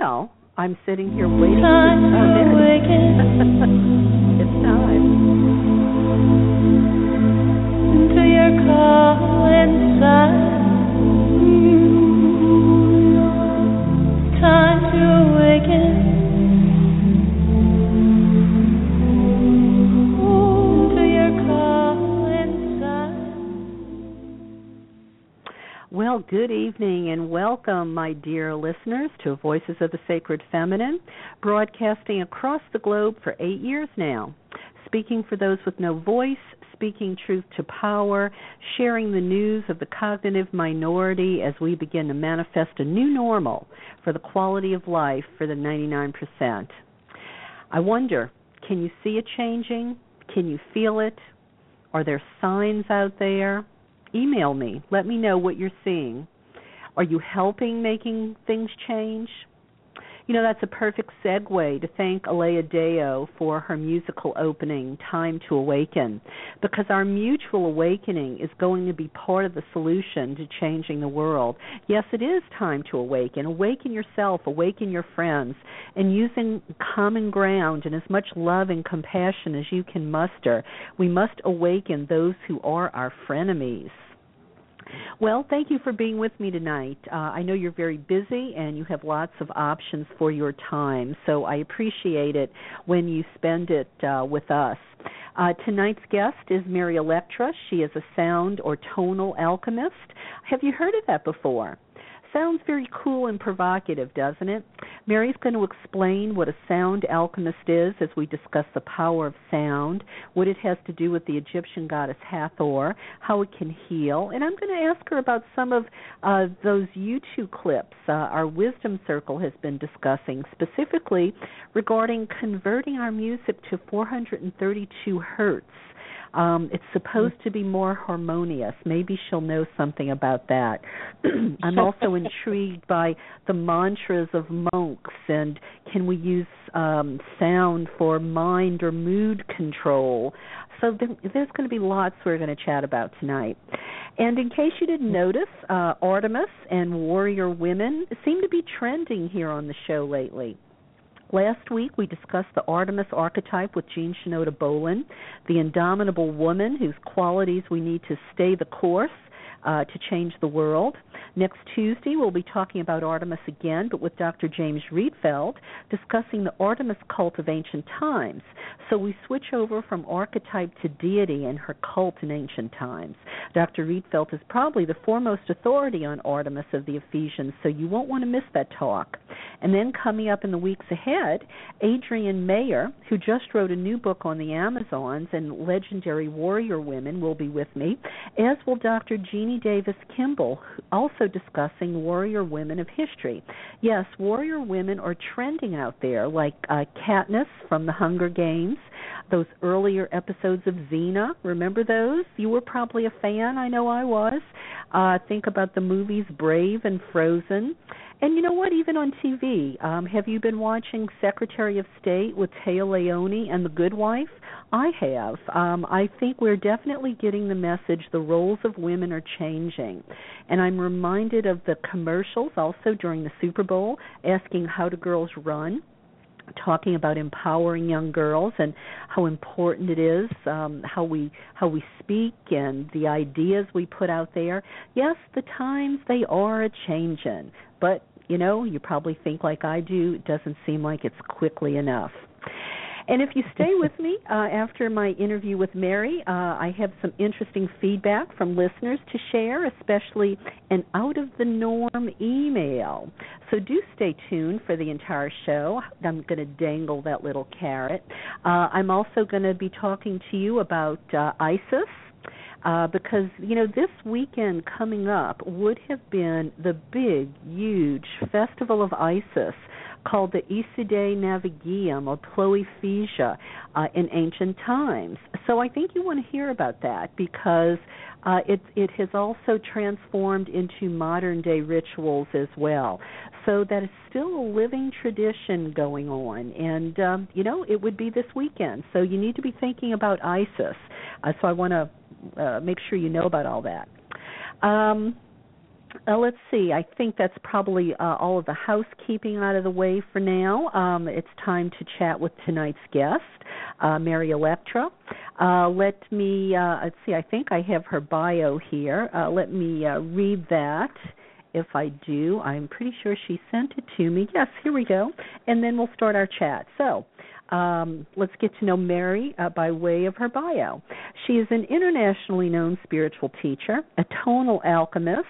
tell, I'm sitting here waiting Time for Well, good evening and welcome, my dear listeners, to Voices of the Sacred Feminine, broadcasting across the globe for eight years now. Speaking for those with no voice, speaking truth to power, sharing the news of the cognitive minority as we begin to manifest a new normal for the quality of life for the 99%. I wonder, can you see it changing? Can you feel it? Are there signs out there? Email me. Let me know what you're seeing. Are you helping making things change? You know, that's a perfect segue to thank Alea Deo for her musical opening, Time to Awaken, because our mutual awakening is going to be part of the solution to changing the world. Yes, it is time to awaken. Awaken yourself, awaken your friends, and using common ground and as much love and compassion as you can muster, we must awaken those who are our frenemies. Well, thank you for being with me tonight. Uh, I know you're very busy and you have lots of options for your time, so I appreciate it when you spend it uh, with us. Uh, tonight's guest is Mary Electra. She is a sound or tonal alchemist. Have you heard of that before? Sounds very cool and provocative, doesn't it? Mary's going to explain what a sound alchemist is as we discuss the power of sound, what it has to do with the Egyptian goddess Hathor, how it can heal, and I'm going to ask her about some of uh, those YouTube clips uh, our Wisdom Circle has been discussing, specifically regarding converting our music to 432 hertz. Um, it's supposed to be more harmonious. Maybe she'll know something about that. I'm also intrigued by the mantras of monks and can we use um, sound for mind or mood control? So there, there's going to be lots we're going to chat about tonight. And in case you didn't notice, uh, Artemis and warrior women seem to be trending here on the show lately. Last week, we discussed the Artemis archetype with Jean Shinoda Bolen, the indomitable woman whose qualities we need to stay the course uh, to change the world. Next Tuesday, we'll be talking about Artemis again, but with Dr. James Rietveld, discussing the Artemis cult of ancient times. So we switch over from archetype to deity and her cult in ancient times. Dr. Rietveld is probably the foremost authority on Artemis of the Ephesians, so you won't want to miss that talk. And then coming up in the weeks ahead, Adrienne Mayor, who just wrote a new book on the Amazons and legendary warrior women, will be with me, as will Dr. Jeannie Davis Kimball, also discussing warrior women of history. Yes, warrior women are trending out there, like uh, Katniss from the Hunger Games, those earlier episodes of Xena. Remember those? You were probably a fan. I know I was. Uh, think about the movies Brave and Frozen. And you know what? Even on TV, um, have you been watching Secretary of State with Téa Leoni and The Good Wife? I have. Um, I think we're definitely getting the message the roles of women are changing. And I'm reminded of the commercials also during the Super Bowl asking how do girls run talking about empowering young girls and how important it is um how we how we speak and the ideas we put out there yes the times they are a changing but you know you probably think like i do it doesn't seem like it's quickly enough and if you stay with me uh, after my interview with Mary, uh, I have some interesting feedback from listeners to share, especially an out of the norm email. So do stay tuned for the entire show. I'm going to dangle that little carrot. Uh, I'm also going to be talking to you about uh, ISIS. Uh, because you know this weekend coming up would have been the big, huge festival of ISIS called the Isidis Navigium or Ploiaphesia uh, in ancient times. So I think you want to hear about that because uh, it it has also transformed into modern day rituals as well. So that is still a living tradition going on, and um, you know it would be this weekend. So you need to be thinking about ISIS. Uh, so I want to uh, make sure you know about all that. Um, Uh, let's see. I think that's probably uh, all of the housekeeping out of the way for now. Um, it's time to chat with tonight's guest, uh, Mary Electra. Uh, let me uh, let's see. I think I have her bio here. Uh, let me uh, read that. If I do, I'm pretty sure she sent it to me. Yes, here we go. And then we'll start our chat. So, um, let's get to know Mary uh, by way of her bio. She is an internationally known spiritual teacher, a tonal alchemist,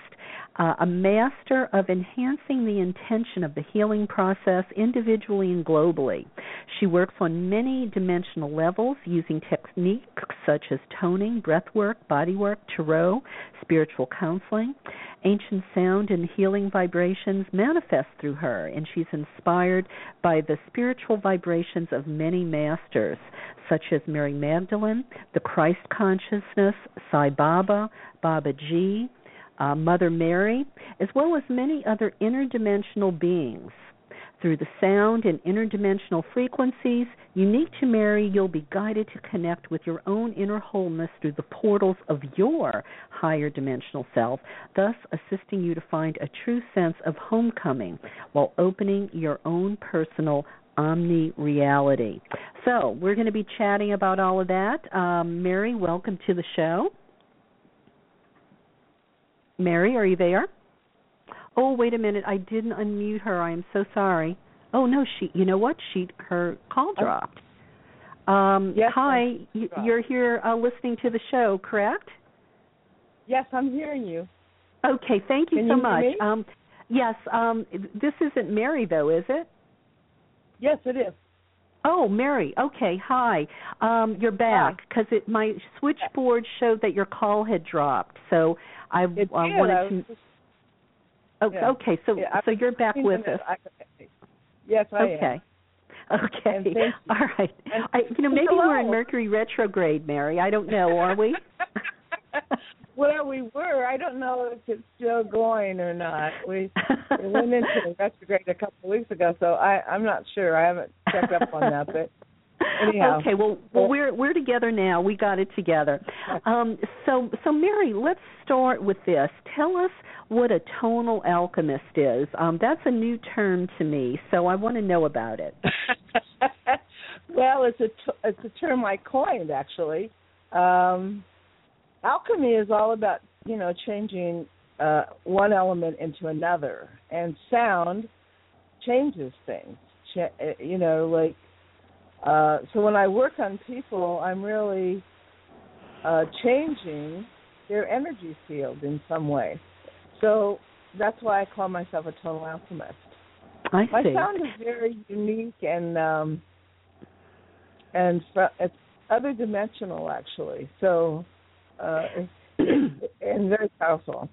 uh, a master of enhancing the intention of the healing process individually and globally. She works on many dimensional levels using techniques such as toning, breathwork, bodywork, tarot, spiritual counseling. Ancient sound and healing vibrations manifest through her, and she's inspired by the spiritual vibrations of many masters, such as Mary Magdalene, the Christ consciousness, Sai Baba, Baba Ji, uh, Mother Mary, as well as many other interdimensional beings. Through the sound and interdimensional frequencies unique to Mary, you'll be guided to connect with your own inner wholeness through the portals of your higher dimensional self, thus assisting you to find a true sense of homecoming while opening your own personal omni reality. So, we're going to be chatting about all of that. Um, Mary, welcome to the show. Mary, are you there? Oh, wait a minute. I didn't unmute her. I am so sorry. Oh no, she. You know what? She her call dropped. Um, yes, hi, you, you're here uh, listening to the show, correct? Yes, I'm hearing you. Okay, thank you Can so you much. Um, yes, um, this isn't Mary though, is it? Yes, it is. Oh, Mary. Okay, hi. Um, you're back because it my switchboard showed that your call had dropped. So I It uh, wanted to. just- Okay, yeah. okay, so yeah, so you're back with us. I- yes, I am. Okay. Okay. And thank you. All right. I, you know, maybe hello. we're in Mercury retrograde, Mary. I don't know. Are we? well, we were. I don't know if it's still going or not. We we went into retrograde a couple of weeks ago, so I I'm not sure. I haven't checked up on that, but anyhow. Okay. Well, well, we're we're together now. We got it together. Um, so, so Mary, let's start with this. Tell us what a tonal alchemist is. Um, that's a new term to me, so I want to know about it. well, it's a t- it's a term I coined actually. Um, alchemy is all about you know changing uh, one element into another, and sound changes things. Ch- uh, you know, like uh, so when I work on people, I'm really uh, changing their energy field in some way. So that's why I call myself a tonal alchemist. I see. My sound is very unique and um and fr- it's other dimensional actually. So uh and very powerful.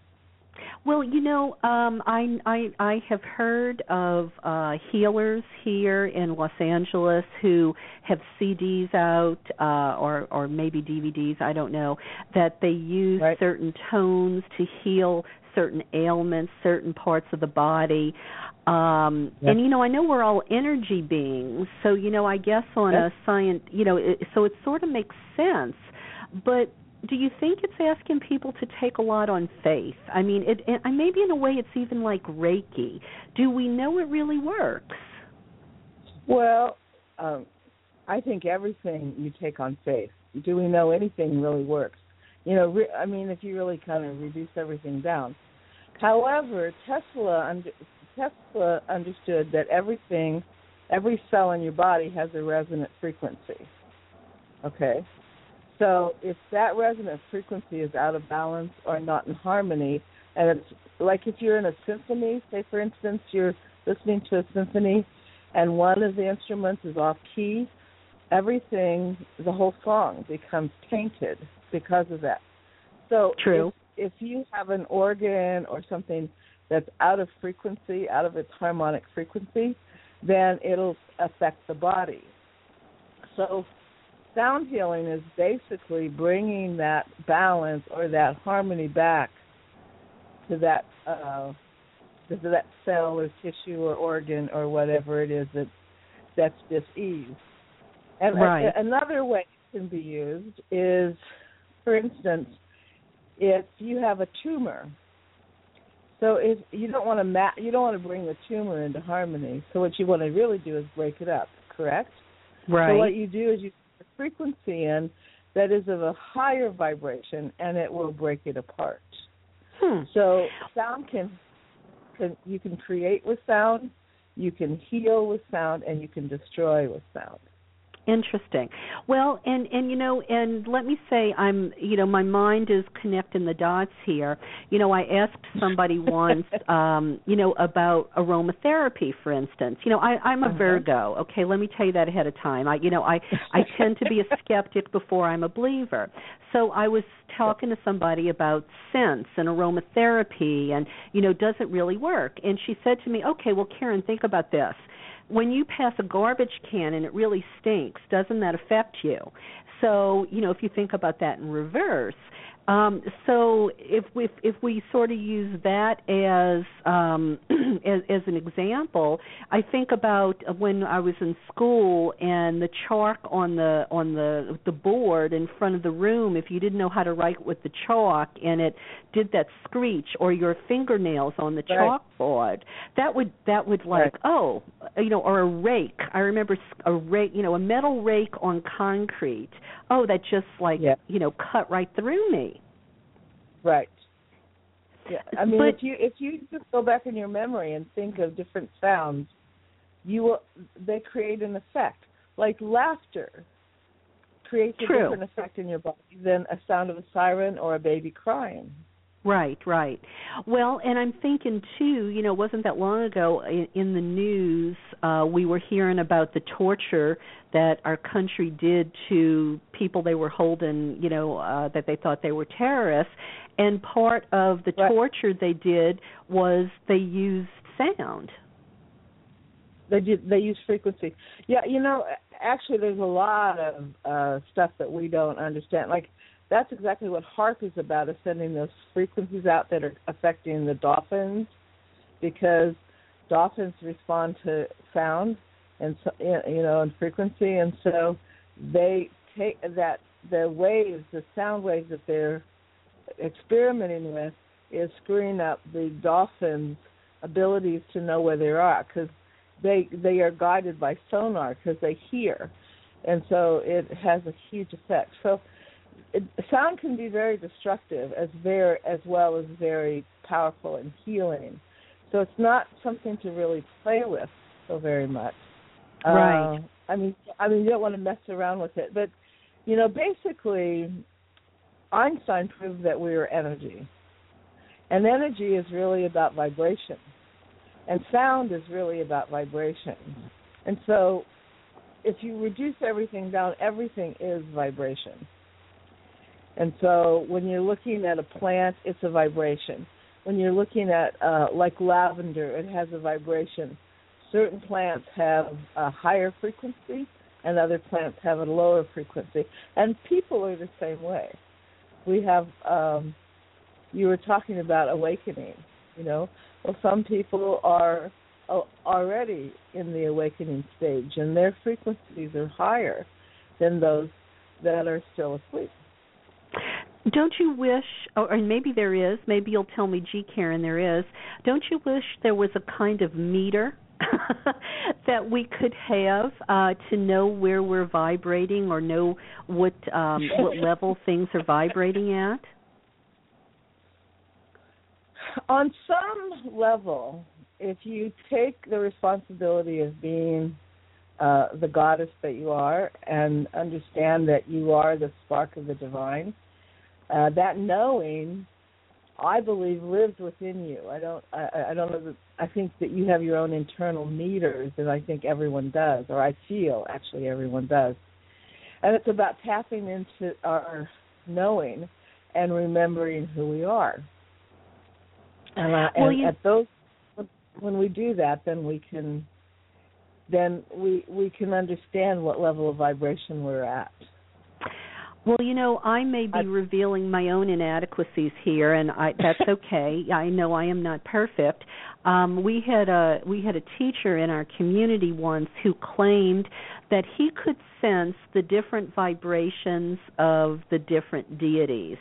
Well, you know, um, I I I have heard of uh, healers here in Los Angeles who have CDs out uh, or or maybe DVDs. I don't know that they use Right. certain tones to heal certain ailments, certain parts of the body. Um Yeah. and you know, I know we're all energy beings, so you know, I guess on Yes. a science, you know, it, so it sort of makes sense. But do you think it's asking people to take a lot on faith? I mean, it, it maybe in a way it's even like Reiki. Do we know it really works? Well, um I think everything you take on faith. Do we know anything really works? You know, re- I mean, if you really kind of reduce everything down. However, Tesla under, Tesla understood that everything, every cell in your body has a resonant frequency. Okay, so if that resonance frequency is out of balance or not in harmony, and it's like if you're in a symphony, say for instance you're listening to a symphony, and one of the instruments is off key, everything, the whole song becomes tainted because of that. So True. If, if you have an organ or something that's out of frequency, out of its harmonic frequency, then it'll affect the body. So sound healing is basically bringing that balance or that harmony back to that uh, to that cell or tissue or organ or whatever it is that that's diseased. And a- Right. another way it can be used is, for instance, if you have a tumor. So if you don't want to ma- you don't want to bring the tumor into harmony. So what you want to really do is break it up, correct? Right. So what you do is you a frequency in that is of a higher vibration, and it will break it apart. Hmm. So sound can, can you can create with sound, you can heal with sound, and you can destroy with sound. Interesting. Well, and and you know, and let me say, I'm you know, my mind is connecting the dots here. You know, I asked somebody once, um, you know, about aromatherapy, for instance. You know, I, I'm a Uh-huh. Virgo. Okay, let me tell you that ahead of time. I, you know, I I tend to be a skeptic before I'm a believer. So I was talking to somebody about scents and aromatherapy, and you know, does it really work? And she said to me, okay, well, Karen, think about this when you pass a garbage can and it really stinks, doesn't that affect you? So, you know, if you think about that in reverse, um, so if we if, if we sort of use that as, um, as as an example, I think about when I was in school and the chalk on the on the the board in front of the room. If you didn't know how to write with the chalk and it did that screech, or your fingernails on the Right. chalkboard, that would that would like Right. oh you know or a rake. I remember a rake, you know, a metal rake on concrete. Oh, that just like Yeah. you know cut right through me. Right. Yeah. I mean, But- if you if you just go back in your memory and think of different sounds, you will they create an effect. Like laughter creates a True. different effect in your body than a sound of a siren or a baby crying. Right, right. Well, and I'm thinking too, you know, wasn't that long ago in, in the news uh we were hearing about the torture that our country did to people they were holding, you know, uh that they thought they were terrorists and part of the Right. torture they did was they used sound. They did, they use frequency. Yeah, you know, actually, there's a lot of uh stuff that we don't understand. Like that's exactly what HAARP is about: is sending those frequencies out that are affecting the dolphins, because dolphins respond to sound and so, you know and frequency, and so they take that the waves, the sound waves that they're experimenting with, is screwing up the dolphins' abilities to know where they are because they they are guided by sonar because they hear, and so it has a huge effect. So, it, sound can be very destructive as very as well as very powerful and healing. So it's not something to really play with so very much. Right. Uh, I mean, I mean, you don't want to mess around with it, but you know, basically, Einstein proved that we are energy, and energy is really about vibration and sound is really about vibration. And so if you reduce everything down, everything is vibration. And so when you're looking at a plant, it's a vibration. When you're looking at uh, like lavender, it has a vibration. Certain plants have a higher frequency, and other plants have a lower frequency. And people are the same way. We have. Um, you were talking about awakening. You know, well, some people are uh, already in the awakening stage, and their frequencies are higher than those that are still asleep. Don't you wish, or and maybe there is, maybe you'll tell me, gee, Karen, there is. Don't you wish there was a kind of meter that we could have uh, to know where we're vibrating or know what um, what level things are vibrating at? On some level, if you take the responsibility of being uh, the goddess that you are and understand that you are the spark of the divine, uh, that knowing, I believe, lives within you. I don't. I, I don't know. That, I think that you have your own internal meters, and I think everyone does, or I feel actually everyone does. And it's about tapping into our knowing and remembering who we are. And, uh, Well, and you- at those, when we do that, then we can, then we we can understand what level of vibration we're at. Well, you know, I may be revealing my own inadequacies here, and I, that's okay. I know I am not perfect. Um, we had a we had a teacher in our community once who claimed that he could sense the different vibrations of the different deities.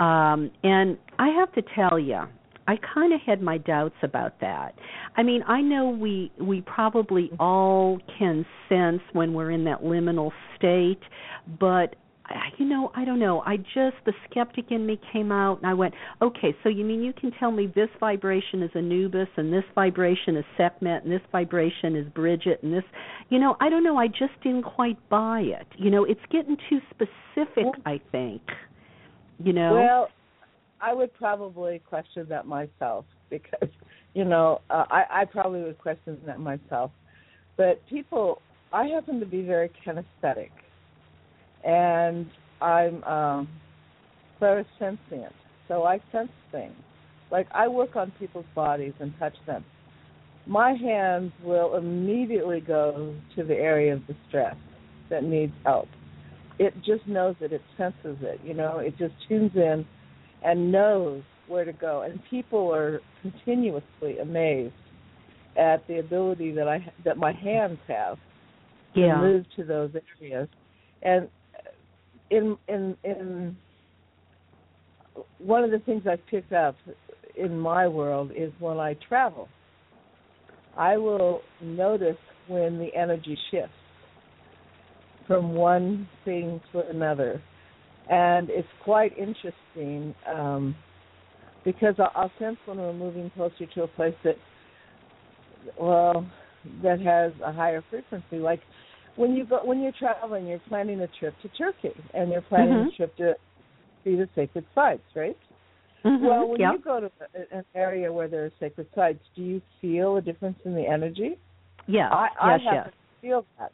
Um, and I have to tell you, I kind of had my doubts about that. I mean, I know we we probably all can sense when we're in that liminal state, but you know, I don't know. I just the skeptic in me came out and I went, "Okay, so you mean you can tell me this vibration is Anubis and this vibration is Sekhmet and this vibration is Bridget and this, you know, I don't know. I just didn't quite buy it. You know, it's getting too specific, I think. You know. Well, I would probably question that myself because, you know, uh, I I probably would question that myself. But people, I happen to be very kinesthetic and I'm um clairsentient, so I sense things. Like I work on people's bodies and touch them. My hands will immediately go to the area of distress that needs help. It just knows it. It senses it. You know, it just tunes in and knows where to go. And people are continuously amazed at the ability that I that my hands have yeah. to move to those areas. And in in in one of the things I've picked up in my world is when I travel, I will notice when the energy shifts from one thing to another, and it's quite interesting um, because I'll, sense when we're moving closer to a place that, well, that has a higher frequency, like when you go when you're traveling, you're planning a trip to Turkey, and you're planning mm-hmm. a trip to see the sacred sites, right? Mm-hmm. Well, when yep. you go to an area where there are sacred sites, do you feel a difference in the energy? Yeah. I, yes, I yes. to feel that.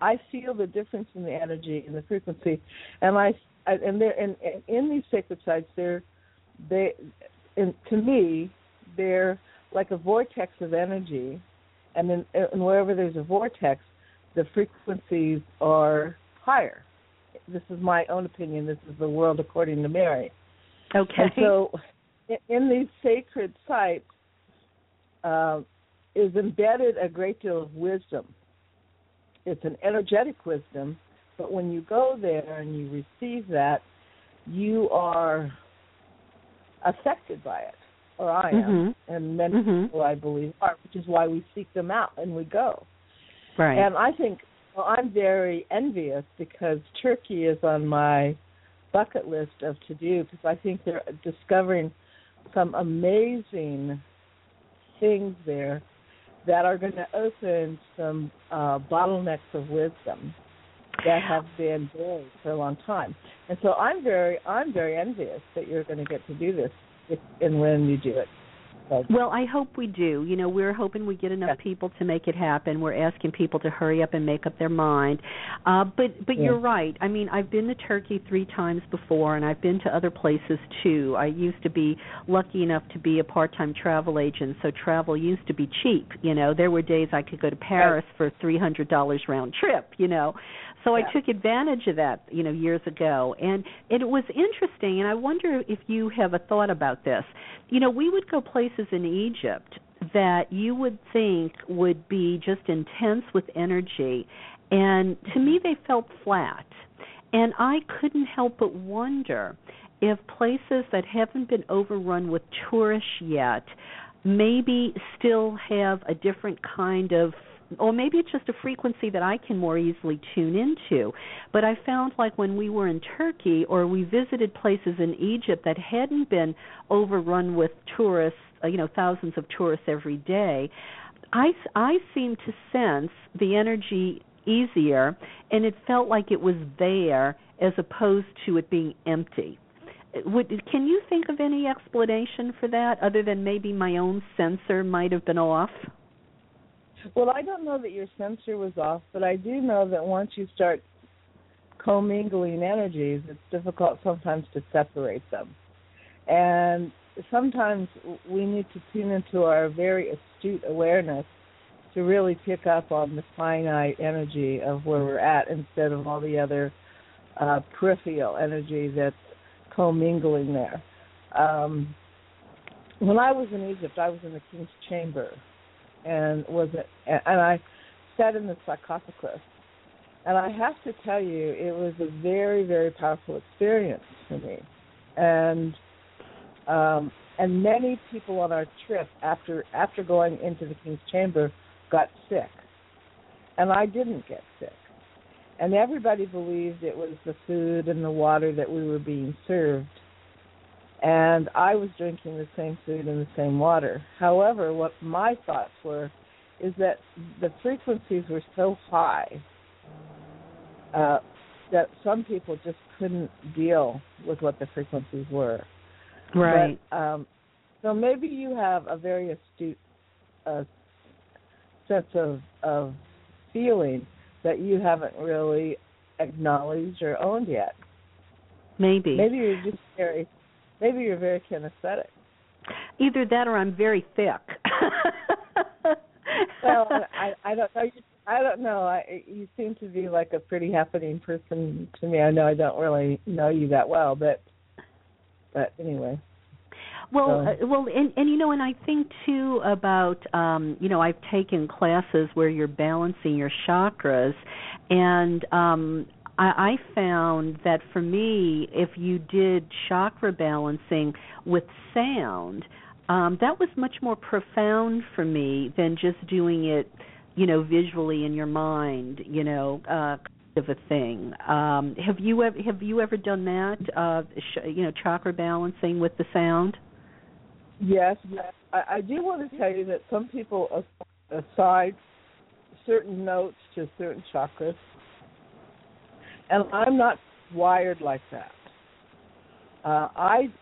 I feel the difference in the energy and the frequency, and I, I and there and, and in these sacred sites, they're they, and to me, they're like a vortex of energy, and in, and wherever there's a vortex, the frequencies are higher. This is my own opinion. This is the world according to Mary. Okay. And so, in these sacred sites uh, is embedded a great deal of wisdom. It's an energetic wisdom, but when you go there and you receive that, you are affected by it, or I am, mm-hmm. and many mm-hmm. people, I believe, are, which is why we seek them out and we go. Right. And I think well, I'm very envious because Turkey is on my bucket list of to do because I think they're discovering some amazing things there that are going to open some uh, bottlenecks of wisdom that have been buried for a long time. And so I'm very I'm very envious that you're going to get to do this if, and when you do it. Well, I hope we do. You know, we're hoping we get enough people to make it happen. We're asking people to hurry up and make up their mind. Uh, but but yeah. you're right. I mean, I've been to Turkey three times before, and I've been to other places too. I used to be lucky enough to be a part-time travel agent, so travel used to be cheap. You know, there were days I could go to Paris right. for three hundred dollars round trip. You know, so yeah. I took advantage of that, you know, years ago, and it was interesting. And I wonder if you have a thought about this. You know, we would go places in Egypt that you would think would be just intense with energy, and to me they felt flat. And I couldn't help but wonder if places that haven't been overrun with tourists yet maybe still have a different kind of or maybe it's just a frequency that I can more easily tune into. But I found like when we were in Turkey or we visited places in Egypt that hadn't been overrun with tourists, uh, you know, thousands of tourists every day, I I seemed to sense the energy easier and it felt like it was there as opposed to it being empty. Would, can you think of any explanation for that other than maybe my own sensor might have been off? Well, I don't know that your sensor was off, but I do know that once you start commingling energies, it's difficult sometimes to separate them. And sometimes we need to tune into our very astute awareness to really pick up on the finite energy of where we're at instead of all the other uh, peripheral energy that's commingling there. Um, when I was in Egypt, I was in the king's chamber, and was and I sat in the sarcophagus. And I have to tell you, it was a very, very powerful experience for me. And um, and many people on our trip after after going into the king's chamber got sick, and I didn't get sick. And everybody believed it was the food and the water that we were being served. And I was drinking the same food and the same water. However, what my thoughts were is that the frequencies were so high uh, that some people just couldn't deal with what the frequencies were. Right. But, um, so maybe you have a very astute uh, sense of of feeling that you haven't really acknowledged or owned yet. maybe. Maybe you're just very, maybe you're very kinesthetic. Either that or I'm very thick. Well, I I don't know. I don't know. I you seem to be like a pretty happening person to me. I know I don't really know you that well, but but anyway. Well, So- uh, well, and and you know, and I think too about um, you know, I've taken classes where you're balancing your chakras, and um, I, I found that for me, if you did chakra balancing with sound, um, that was much more profound for me than just doing it, you know, visually in your mind, you know. Uh, of a thing. Um, have you ever have you ever done that? Uh, sh- you know, chakra balancing with the sound. Yes, I, I do want to tell you that some people as- assign certain notes to certain chakras, and I'm not wired like that. Uh, I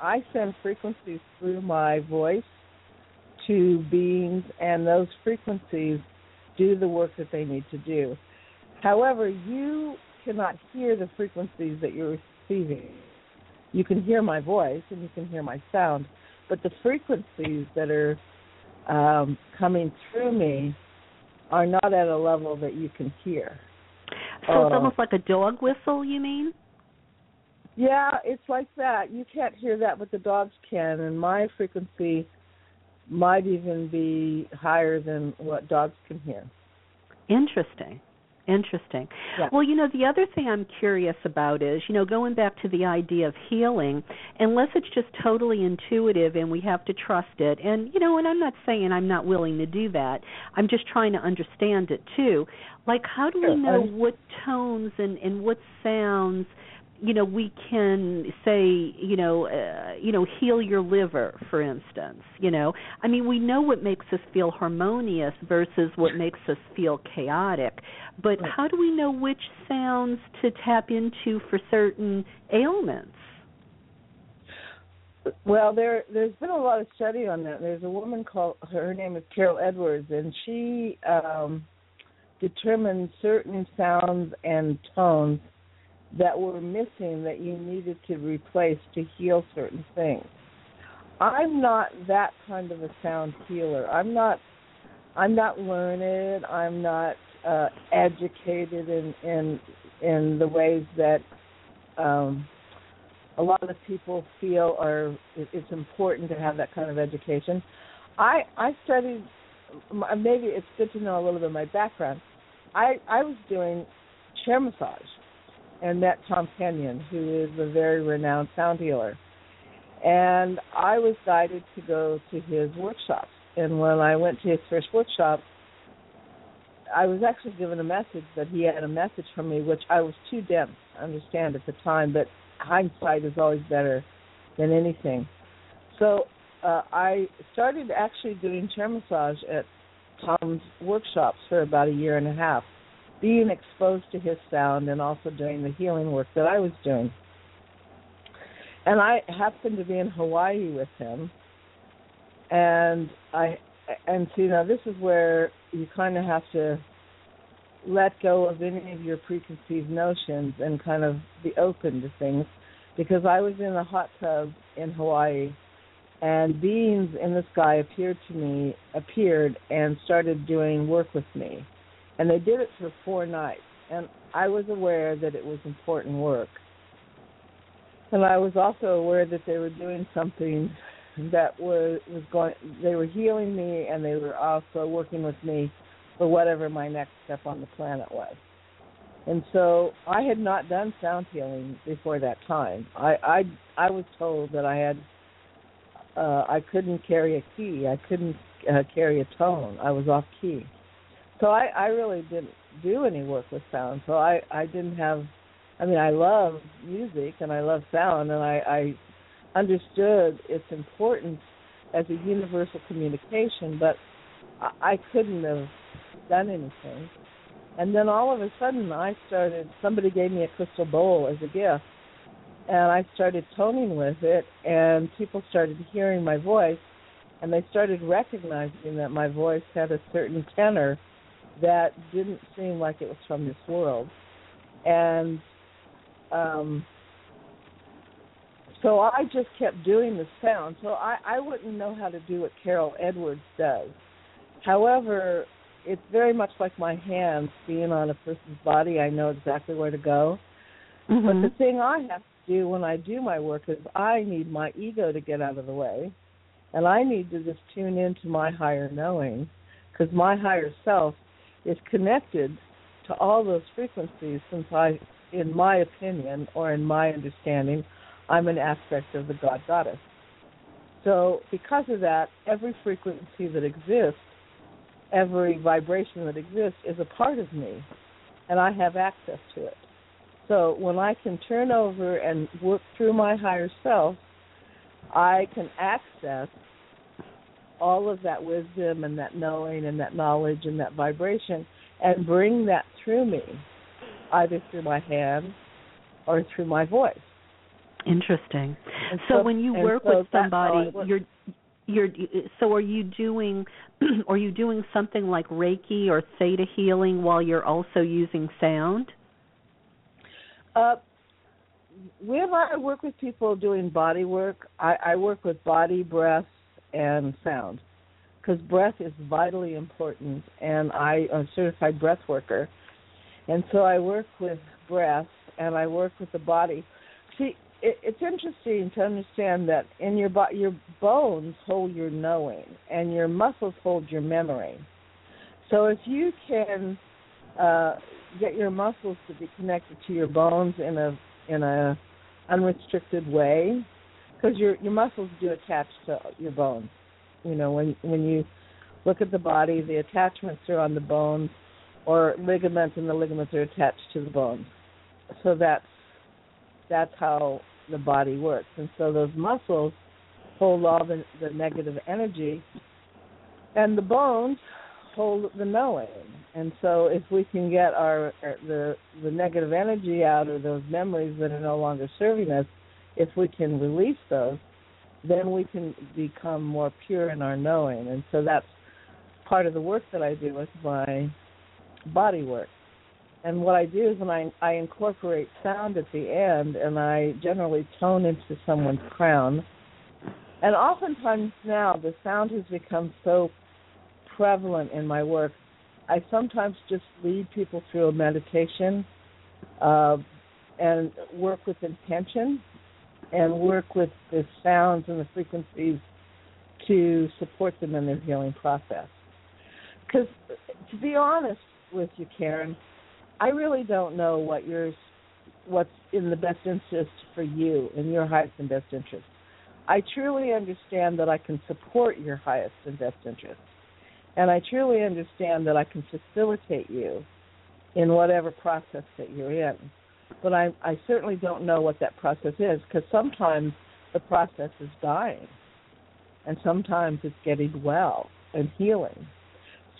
I send frequencies through my voice to beings, and those frequencies do the work that they need to do. However, you cannot hear the frequencies that you're receiving. You can hear my voice and you can hear my sound, but the frequencies that are um, coming through me are not at a level that you can hear. So it's Uh, almost like a dog whistle, you mean? Yeah, it's like that. You can't hear that, but the dogs can, and my frequency might even be higher than what dogs can hear. Interesting. Interesting. Yeah. Well, you know, the other thing I'm curious about is, you know, going back to the idea of healing, unless it's just totally intuitive and we have to trust it. And, you know, and I'm not saying I'm not willing to do that. I'm just trying to understand it too. Like how do Sure. we know I'm- what tones and and what sounds you know we can say you know uh, you know heal your liver for instance you know. I mean we know what makes us feel harmonious versus what makes us feel chaotic but how do we know which sounds to tap into for certain ailments? Well, there there's been a lot of study on that. There's a woman called her name is Carol Edwards, and she um, determined certain sounds and tones that were missing that you needed to replace to heal certain things. I'm not that kind of a sound healer. I'm not I'm not learned. I'm not uh, educated in in in the ways that um, a lot of people feel are it's important to have that kind of education. I I studied maybe it's good to know a little bit of my background. I I was doing chair massage and met Tom Kenyon, who is a very renowned sound healer. And I was guided to go to his workshops. And when I went to his first workshop, I was actually given a message that he had a message for me, which I was too dense to understand at the time, but hindsight is always better than anything. So uh, I started actually doing chair massage at Tom's workshops for about a year and a half, being exposed to his sound and also doing the healing work that I was doing. And I happened to be in Hawaii with him, and I and see now this is where you kind of have to let go of any of your preconceived notions and kind of be open to things. Because I was in a hot tub in Hawaii and beings in the sky appeared to me appeared and started doing work with me and they did it for four nights and I was aware that it was important work and I was also aware that they were doing something that was was going they were healing me and they were also working with me for whatever my next step on the planet was And so I had not done sound healing before that time. I I I was told that I had uh I couldn't carry a key. I couldn't uh, carry a tone. I was off key. So I I really didn't do any work with sound. So I I didn't have I mean I love music and I love sound and I I understood its importance as a universal communication, but I, I couldn't have done anything. And then all of a sudden, I started. Somebody gave me a crystal bowl as a gift, and I started toning with it, and people started hearing my voice, and they started recognizing that my voice had a certain tenor that didn't seem like it was from this world, and um, so I just kept doing the sound. So I, I wouldn't know how to do what Carol Edwards does. However, it's very much like my hands being on a person's body. I know exactly where to go. Mm-hmm. But the thing I have to do when I do my work is I need my ego to get out of the way, and I need to just tune into my higher knowing, because my higher self is connected to all those frequencies. Since I, in my opinion or in my understanding, I'm an aspect of the God Goddess. So because of that, every frequency that exists, every vibration that exists, is a part of me, and I have access to it. So when I can turn over and work through my higher self, I can access all of that wisdom and that knowing and that knowledge and that vibration and bring that through me, either through my hands or through my voice. Interesting. And So when you work so with somebody, you're you're so are you doing are you doing something like Reiki or theta healing while you're also using sound? Uh, when I work with people doing body work, I, I work with body, breath, and sound because breath is vitally important, and I am a certified breath worker, and so I work with breath and I work with the body. See, it, it's interesting to understand that in your bo- your bones hold your knowing, and your muscles hold your memory. So if you can uh, get your muscles to be connected to your bones in a in a unrestricted way, because your your muscles do attach to your bones. You know, when when you look at the body, the attachments are on the bones, or ligaments, and the ligaments are attached to the bones. So that's that's how the body works. And so those muscles hold all the, the negative energy, and the bones hold the knowing. And so if we can get our the the negative energy out or those memories that are no longer serving us, if we can release those, then we can become more pure in our knowing. And so that's part of the work that I do with my body work. And what I do is when I I incorporate sound at the end, and I generally tone into someone's crown. And oftentimes now the sound has become so prevalent in my work. I sometimes just lead people through a meditation uh, and work with intention and work with the sounds and the frequencies to support them in their healing process. Because to be honest with you, Karen, I really don't know what yours, what's in the best interest for you in your highest and best interest. I truly understand that I can support your highest and best interest, and I truly understand that I can facilitate you in whatever process that you're in. But I, I certainly don't know what that process is because sometimes the process is dying, and sometimes it's getting well and healing.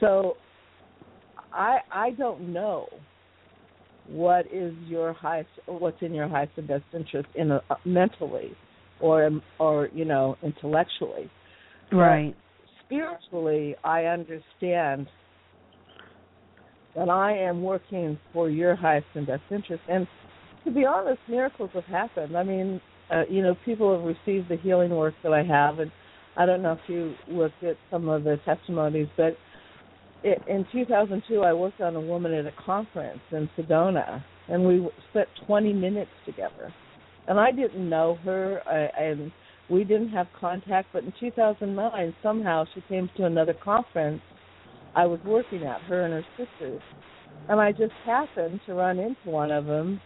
So I I don't know what is your highest what's in your highest and best interest in a, mentally or or you know intellectually Right. spiritually i understand that i am working for your highest and best interest and to be honest miracles have happened i mean uh, you know people have received the healing work that i have and i don't know if you looked at some of the testimonies but it, in 2002, I worked on a woman at a conference in Sedona, and we spent 20 minutes together. And I didn't know her, I, and we didn't have contact. But in 2009, somehow she came to another conference I was working at, her and her sisters, and I just happened to run into one of them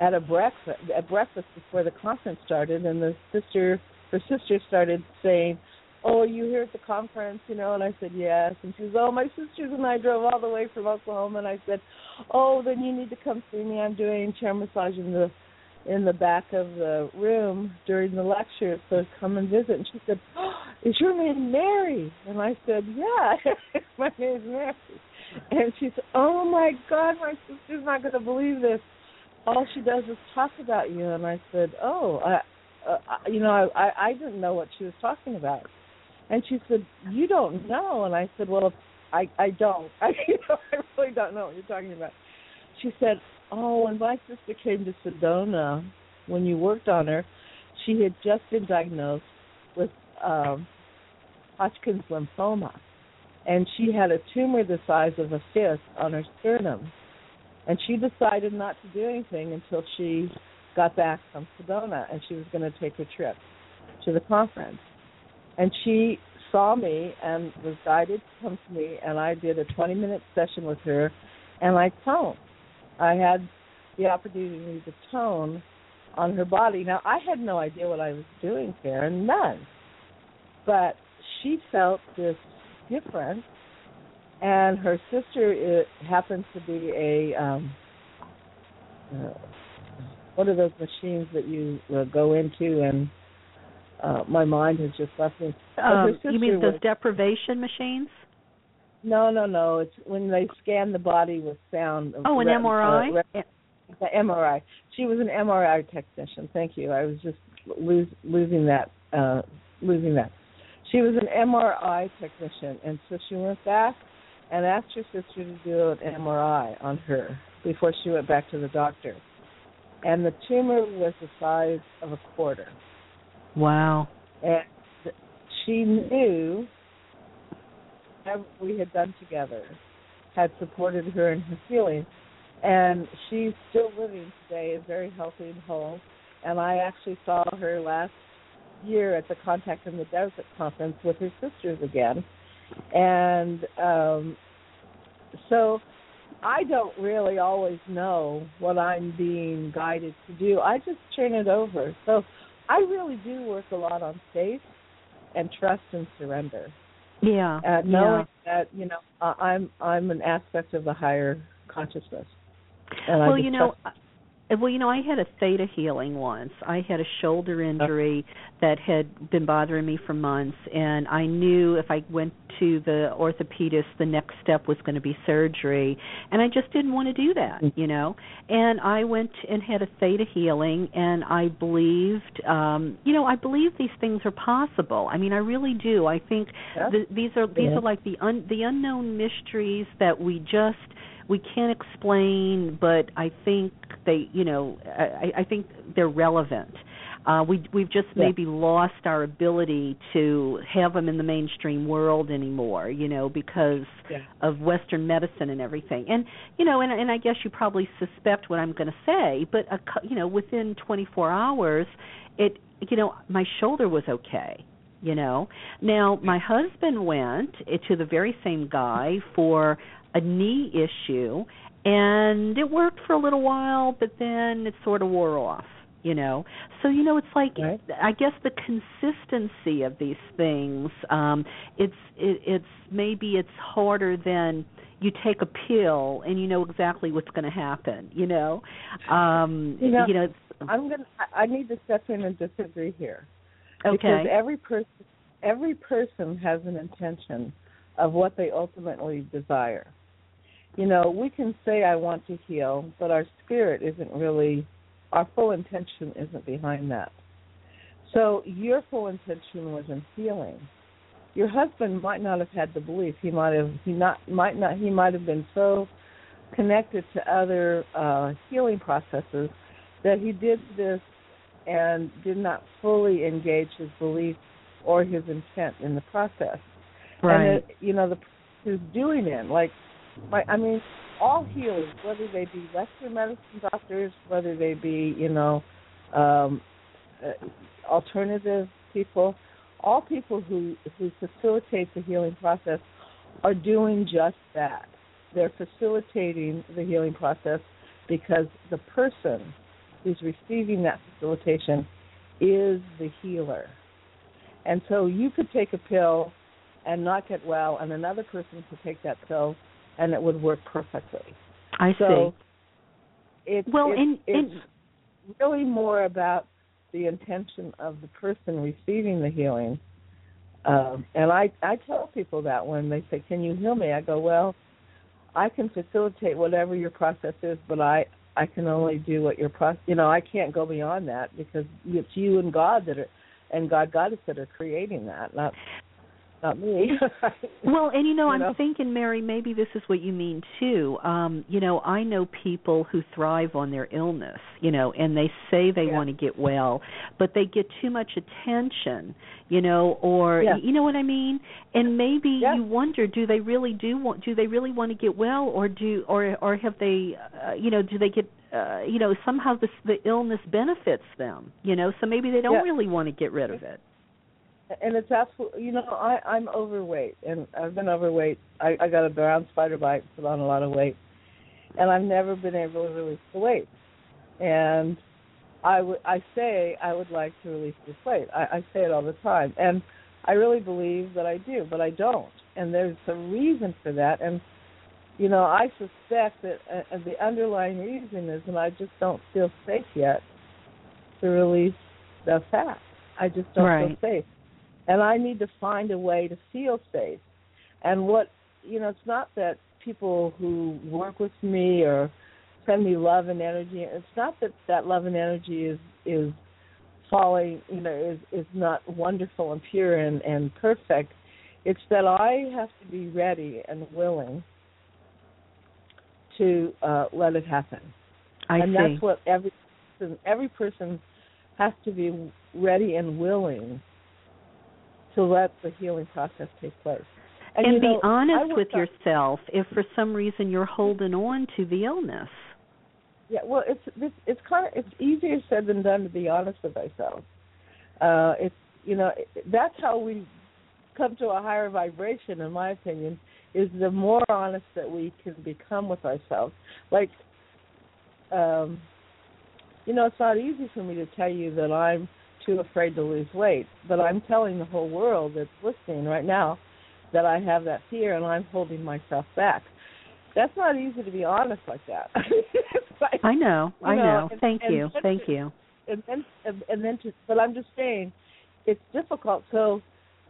at a breakfast at breakfast before the conference started, and the sister her sister started saying, "Oh, you here at the conference?" You know, and I said yes, and she says, "Oh, my sisters and I drove all the way from Oklahoma," and I said, "Oh, then you need to come see me. I'm doing chair massage in the in the back of the room during the lecture, so come and visit." And she said, oh, "Is your name Mary?" And I said, "Yeah, my name's Mary." And she said, "Oh my God, my sister's not going to believe this. All she does is talk about you." And I said, "Oh, I, uh, you know, I I didn't know what she was talking about." And she said, "You don't know." And I said, "Well, I I don't. I you know, I really don't know what you're talking about." She said, "Oh, when my sister came to Sedona, when you worked on her, she had just been diagnosed with um Hodgkin's lymphoma." and she had a tumor the size of a fist on her sternum. And she decided not to do anything until she got back from Sedona and she was going to take a trip to the conference. And she saw me and was guided to come to me and I did a 20 minute session with her and I toned. I had the opportunity to tone on her body. Now I had no idea what I was doing there, none. But she felt this difference, And her sister it happens to be a um, uh, what are those machines that you uh, go into and uh, my mind has just left me. Um, you mean those was, deprivation machines? No, no, no. It's when they scan the body with sound. Oh, an re- MRI. Uh, re- the MRI. She was an MRI technician. Thank you. I was just lose, losing that. Uh, losing that. She was an MRI technician, and so she went back and asked her sister to do an MRI on her before she went back to the doctor. And the tumor was the size of a quarter. Wow. And she knew what we had done together had supported her in her healing. And she's still living today, is very healthy and whole. And I actually saw her last year at the Contact in the Desert conference with her sisters again. And um so I don't really always know what I'm being guided to do. I just turn it over. So I really do work a lot on faith and trust and surrender. Yeah. Uh, knowing yeah. that you know I'm I'm an aspect of the higher consciousness. well, you know, well, you know, I had a theta healing once. I had a shoulder injury that had been bothering me for months, and I knew if I went to the orthopedist, the next step was going to be surgery, and I just didn't want to do that, mm. you know. And I went and had a theta healing, and I believed, um, you know, I believe these things are possible. I mean, I really do. I think yeah. the, these are these yeah. are like the un, the unknown mysteries that we just we can't explain, but I think they, you know, I, I think they're relevant. Uh, we we've just yeah. maybe lost our ability to have them in the mainstream world anymore, you know, because yeah. of Western medicine and everything. And you know, and and I guess you probably suspect what I'm going to say, but a, you know, within 24 hours, it you know, my shoulder was okay you know now my husband went to the very same guy for a knee issue and it worked for a little while but then it sort of wore off you know? So you know it's like right. i guess the consistency of these things um it's it, it's maybe it's harder than you take a pill and you know exactly what's going to happen you know? Um you know, you know i'm going to i need to step in and disagree here. Okay. Because every person every person has an intention of what they ultimately desire you know, we can say I want to heal, but our spirit isn't really our full intention isn't behind that. So your full intention was in healing. Your husband might not have had the belief. He might have he not might not he might have been so connected to other uh healing processes that he did this and did not fully engage his belief or his intent in the process. Right. And it, you know, the who's doing it, like like I mean, all healers, whether they be Western medicine doctors, whether they be you know um, uh, alternative people, all people who who facilitate the healing process are doing just that. they're facilitating the healing process because the person who's receiving that facilitation is the healer. And so you could take a pill and not get well, and another person could take that pill and it would work perfectly. I so see. It's, well, it's, and, it's and really more about the intention of the person receiving the healing. Um, and I I tell people that when they say, "Can you heal me?" I go, "Well, I can facilitate whatever your process is, but I I can only do what your process. You know, I can't go beyond that because it's you and God that are, and God Goddess that are creating that, not not me. well, and you know, You I'm thinking, Mary, maybe this is what you mean too. Um, you know, I know people who thrive on their illness, you know, and they say they Yeah. want to get well, but they get too much attention, you know, or Yeah. you know what I mean? And maybe Yeah. you wonder, do they really do want do they really want to get well or do or or have they uh, you know, do they get uh, you know, somehow this the illness benefits them, you know, so maybe they don't really want to get rid of it. And it's absolutely you know i i'm overweight and i've been overweight. I i got a brown spider bite put on a lot of weight and i've never been able to release the weight. And i would i say i would like to release this weight. I i say it all the time and i really believe that i do but i don't. And there's a reason for that and you know i suspect that uh, the underlying reason is and i just don't feel safe yet to release the fat. I just don't Right. feel safe and I need to find a way to feel safe. And what you know, it's not that people who work with me or send me love and energy. It's not that that love and energy is is falling, you know, is is not wonderful and pure and and perfect. It's that I have to be ready and willing to uh let it happen I and see. that's what every every person has to be ready and willing to let the healing process take place. And, and be know, honest with on- yourself if for some reason you're holding on to the illness. Yeah, well, it's it's it's kind of it's easier said than done to be honest with ourselves. Uh, it's you know that's how we come to a higher vibration, in my opinion, is the more honest that we can become with ourselves. Like, um, you know, it's not easy for me to tell you that I'm too afraid to lose weight, but I'm telling the whole world that's listening right now that I have that fear and I'm holding myself back. That's not easy to be honest like that. Like- I know. I You know. know, and- Thank and you. Thank a- you. and then and then to but I'm just saying it's difficult so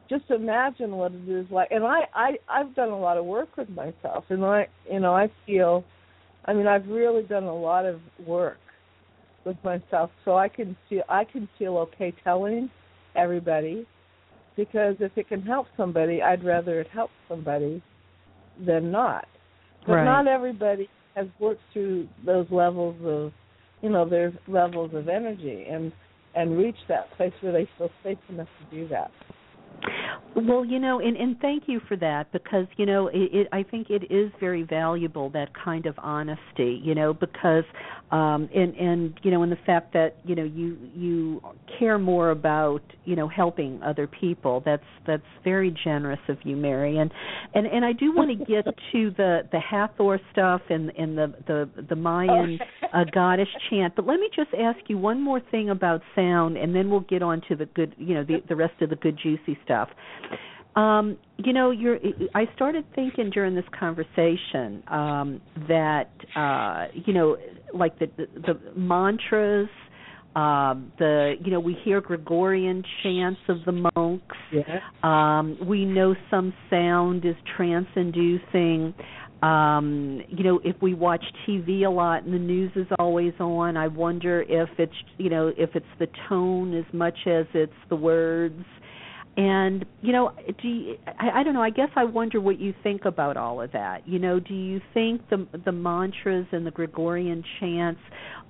just imagine what it is like and I I I've done a lot of work with myself and I you know I feel I mean I've really done a lot of work with myself so I can feel I can feel okay telling everybody because if it can help somebody I'd rather it help somebody than not but Right. not everybody has worked through those levels of you know their levels of energy and and reach that place where they feel safe enough to do that Well, you know, and and thank you for that because you know, it, it I think it is very valuable that kind of honesty, you know, because um and and you know, and the fact that, you know, you you care more about, you know, helping other people. That's that's very generous of you, Mary. And and and I do want to get to the the Hathor stuff and and the the the Mayan uh, goddess chant, but let me just ask you one more thing about sound and then we'll get on to the good, you know, the the rest of the good juicy stuff. Um, you know, you're I started thinking during this conversation um that uh you know, like the the, the mantras um the you know we hear gregorian chants of the monks yeah um, we know some sound is trance inducing. Um, you know, if we watch TV a lot and the news is always on, I wonder if it's you know if it's the tone as much as it's the words. And you know, do you, I, I don't know. I guess I wonder what you think about all of that. You know, do you think the the mantras and the Gregorian chants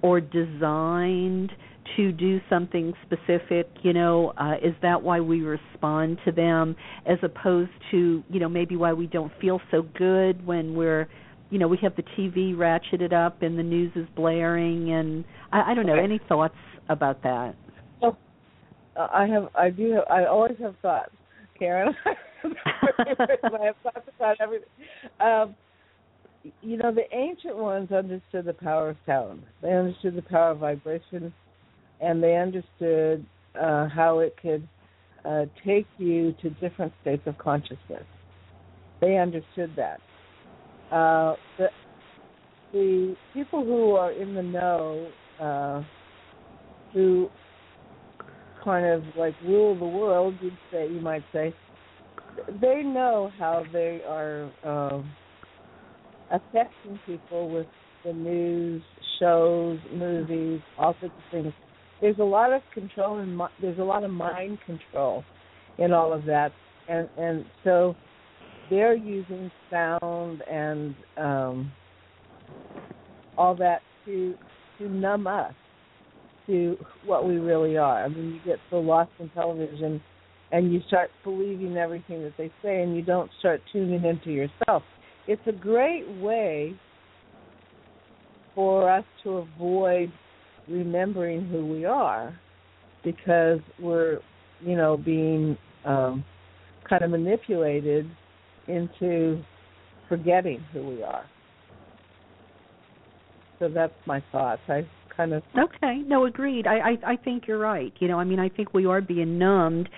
are designed to do something specific? You know, uh, is that why we respond to them, as opposed to you know maybe why we don't feel so good when we're you know we have the TV ratcheted up and the news is blaring and I, I don't know. Any thoughts about that? I have I do have I always have thoughts Karen I have thoughts about everything um you know, the ancient ones understood the power of sound. They understood the power of vibration, and they understood uh, how it could uh, take you to different states of consciousness. They understood that. Uh, the the people who are in the know, uh, who kind of like rule the world, you'd say, you might say, they know how they are uh, affecting people with the news, shows, movies, all sorts of things. There's a lot of control and there's a lot of mind control in all of that, and and so they're using sound and um, all that to to numb us to what we really are. I mean, you get so lost in television and you start believing everything that they say and you don't start tuning into yourself. It's a great way for us to avoid remembering who we are because we're, you know, being um, kind of manipulated into forgetting who we are. So that's my thoughts. I kind of Okay, no, agreed. I, I I think you're right. You know, I mean, I think we are being numbed,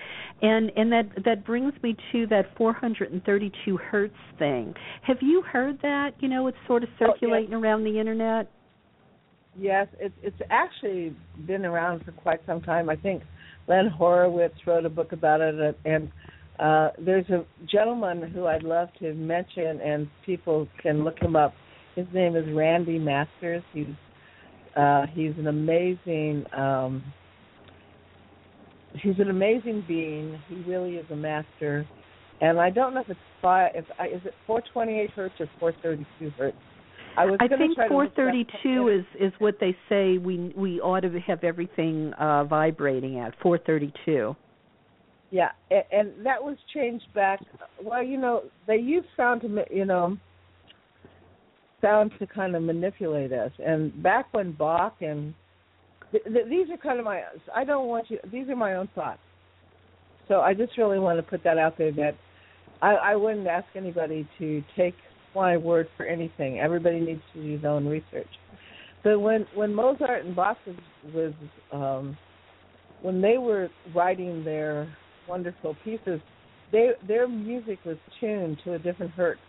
and and that that brings me to that 432 hertz thing. Have you heard that? You know, it's sort of Oh, yes. circulating around the internet. Yes, it's it's actually been around for quite some time. I think Len Horowitz wrote a book about it, and uh, there's a gentleman who I'd love to mention, and people can look him up. His name is Randy Masters. He's uh, he's an amazing um, he's an amazing being. He really is a master. And I don't know if it's five. If I, is it 428 hertz or 432 hertz? I was I think try to look it up. 432 is is what they say we we ought to have everything uh vibrating at 432. Yeah, and, and that was changed back. Well, you know, they use sound to, you know, sound to kind of manipulate us. And back when Bach and th- th- these are kind of my. I don't want you. These are my own thoughts. So I just really want to put that out there that I, I wouldn't ask anybody to take my word for anything. Everybody needs to do their own research. But when when Mozart and Bach was, was um, when they were writing their wonderful pieces, they their music was tuned to a different hertz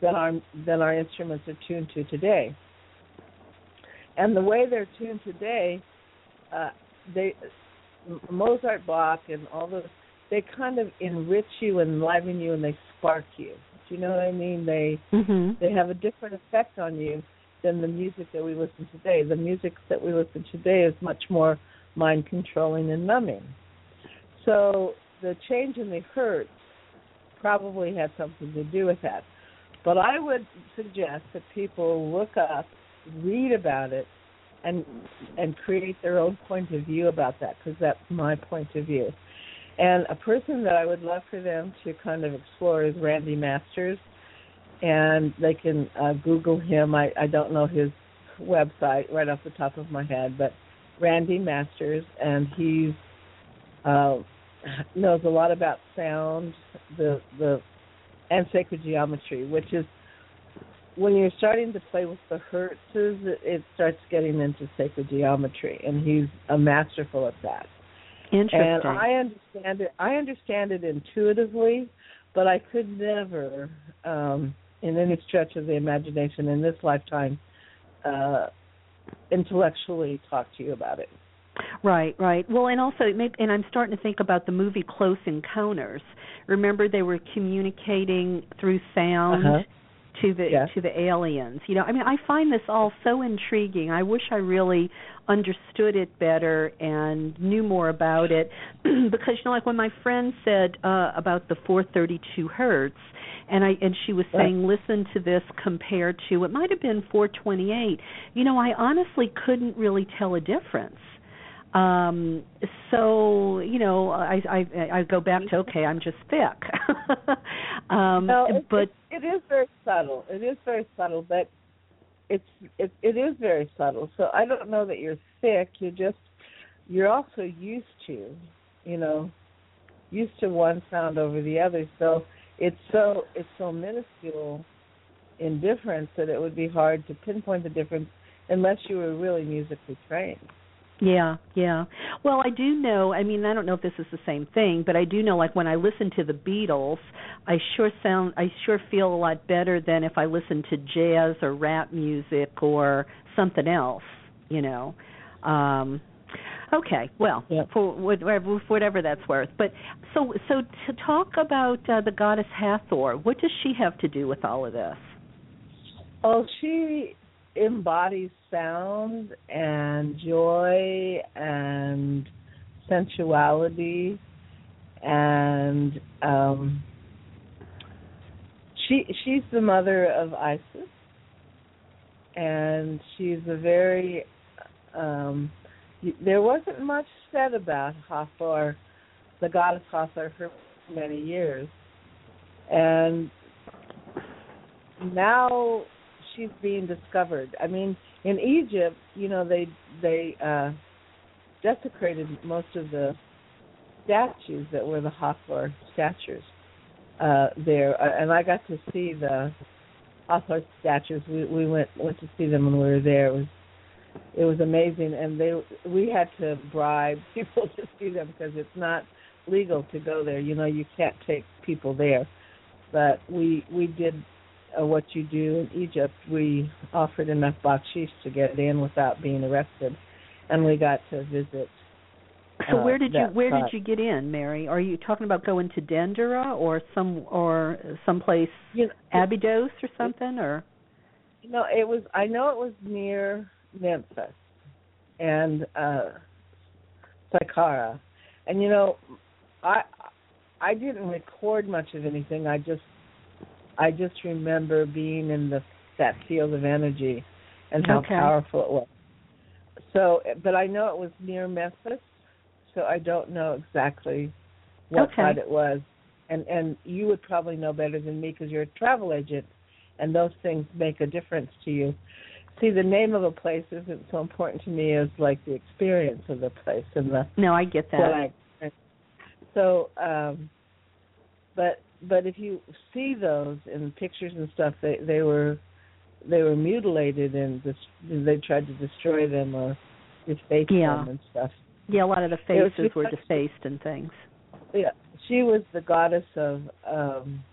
than our than our instruments are tuned to today. And the way they're tuned today, uh, they Mozart, Bach, and all those they kind of enrich you and enliven you, and they spark you. Do you know what I mean? They Mhm. they have a different effect on you than the music that we listen to today. The music that we listen to today is much more mind controlling and numbing. So the change in the hertz probably had something to do with that. But I would suggest that people look up, read about it, and and create their own point of view about that because that's my point of view. And a person that I would love for them to kind of explore is Randy Masters, and they can uh, Google him. I I don't know his website right off the top of my head, but Randy Masters, and he's uh, knows a lot about sound, the the and sacred geometry, which is when you're starting to play with the hertzes, it, it starts getting into sacred geometry, and he's a masterful at that. Interesting. And I understand it. I understand it intuitively, but I could never, um, in any stretch of the imagination in this lifetime, uh, intellectually talk to you about it. Right, right. Well, and also, it may, and I'm starting to think about the movie Close Encounters. Remember, they were communicating through sound Uh-huh. to the Yeah. to the aliens. You know, I mean, I find this all so intriguing. I wish I really understood it better and knew more about it, because you know, like when my friend said uh about the 432 hertz, and I and she was saying, listen to this compared to it might have been 428. You know, I honestly couldn't really tell a difference um so you know i i i go back to okay i'm just thick um No, it, but it, it is very subtle. It is very subtle, but it's it it is very subtle. So I don't know that you're sick. You're just you're also used to, you know, used to one sound over the other. So it's so it's so minuscule in difference that it would be hard to pinpoint the difference unless you were really musically trained. Yeah, yeah. Well, I do know. I mean, I don't know if this is the same thing, but I do know. Like when I listen to the Beatles, I sure sound, I sure feel a lot better than if I listen to jazz or rap music or something else. You know. Um Okay, well, whatever, for whatever that's worth. But so, so to talk about uh, the goddess Hathor, what does she have to do with all of this? Oh, she embodies sound and joy and sensuality and um she she's the mother of Isis and she's a very um there wasn't much said about Hathor, the goddess Hathor for many years. And now she's being discovered. I mean, in Egypt, you know, they they uh desecrated most of the statues that were the Hathor statues uh there uh, and I got to see the Hathor statues. We we went went to see them when we were there. It was it was amazing and they we had to bribe people to see them because it's not legal to go there. You know, you can't take people there. But we we did uh, what you do in Egypt. We offered enough bakshish to get in without being arrested, and we got to visit. So uh, where did you where spot. did you get in, Mary? Are you talking about going to Dendera or some or someplace You know, Abydos or something or? No, it was. I know it was near Memphis and uh Saqqara, and you know, I I didn't record much of anything. I just I just remember being in the that field of energy and how Okay. powerful it was. So, but I know it was near Memphis, so I don't know exactly what Okay. side it was. And and you would probably know better than me because you're a travel agent, and those things make a difference to you. See, the name of a place isn't so important to me as like the experience of the place and the No, I get that. I. So, um, but but if you see those in pictures and stuff, they they were they were mutilated and dis- they tried to destroy them or deface Yeah. them and stuff. yeah, a lot of the It was faces were defaced and things. Yeah, she was the goddess of, um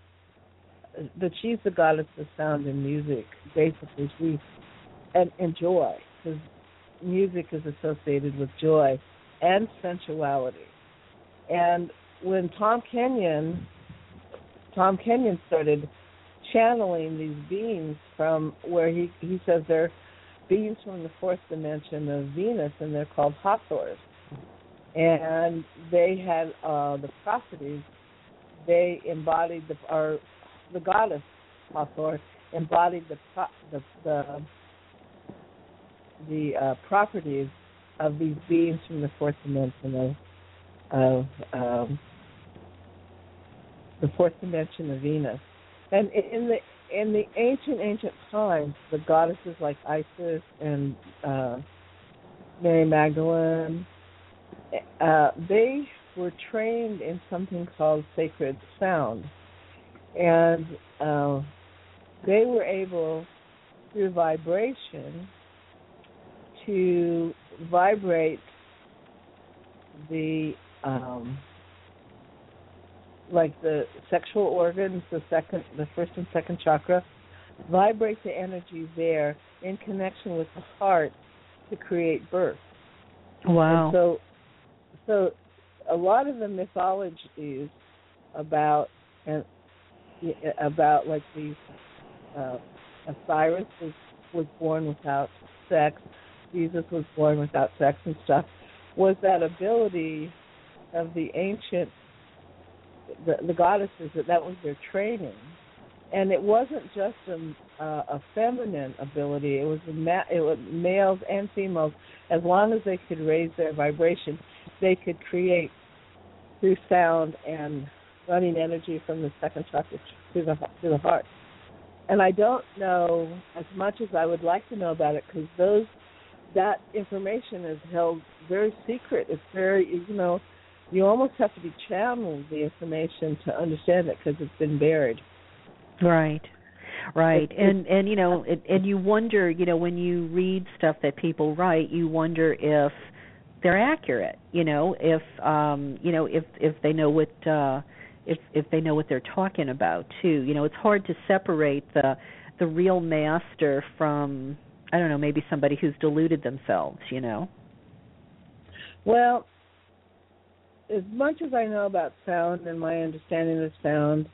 but she's the goddess of sound and music. Basically, she and and joy because music is associated with joy and sensuality. And when Tom Kenyon, Tom Kenyon started channeling these beings from where he he says they're beings from the fourth dimension of Venus, and they're called Hathors. And they had uh the properties. They embodied the or the goddess Hathor embodied the pro- the the, the uh, properties of these beings from the fourth dimension of of um, the fourth dimension of Venus, and in the in the ancient ancient times, the goddesses like Isis and uh, Mary Magdalene uh, they were trained in something called sacred sound, and uh, they were able, through vibration, to vibrate the um, like the sexual organs, the second, the first and second chakra, vibrate the energy there in connection with the heart to create birth. Wow. And so, so a lot of the mythologies about and about like these uh, Osiris was was born without sex, Jesus was born without sex and stuff, was that ability of the ancient the, the goddesses that that was their training, and it wasn't just a, uh, a feminine ability. It was a ma- it was males and females. As long as they could raise their vibration, they could create through sound and running energy from the second chakra to the to the heart. And I don't know as much as I would like to know about it because those that information is held very secret. It's very you know you almost have to be channeled the information to understand it because it's been buried. Right. right and and you know it, and you wonder you know when you read stuff that people write you wonder if they're accurate you know if um you know if if they know what uh if if they know what they're talking about too you know it's hard to separate the the real master from i don't know maybe somebody who's deluded themselves you know Well, as much as I know about sound and my understanding of sound,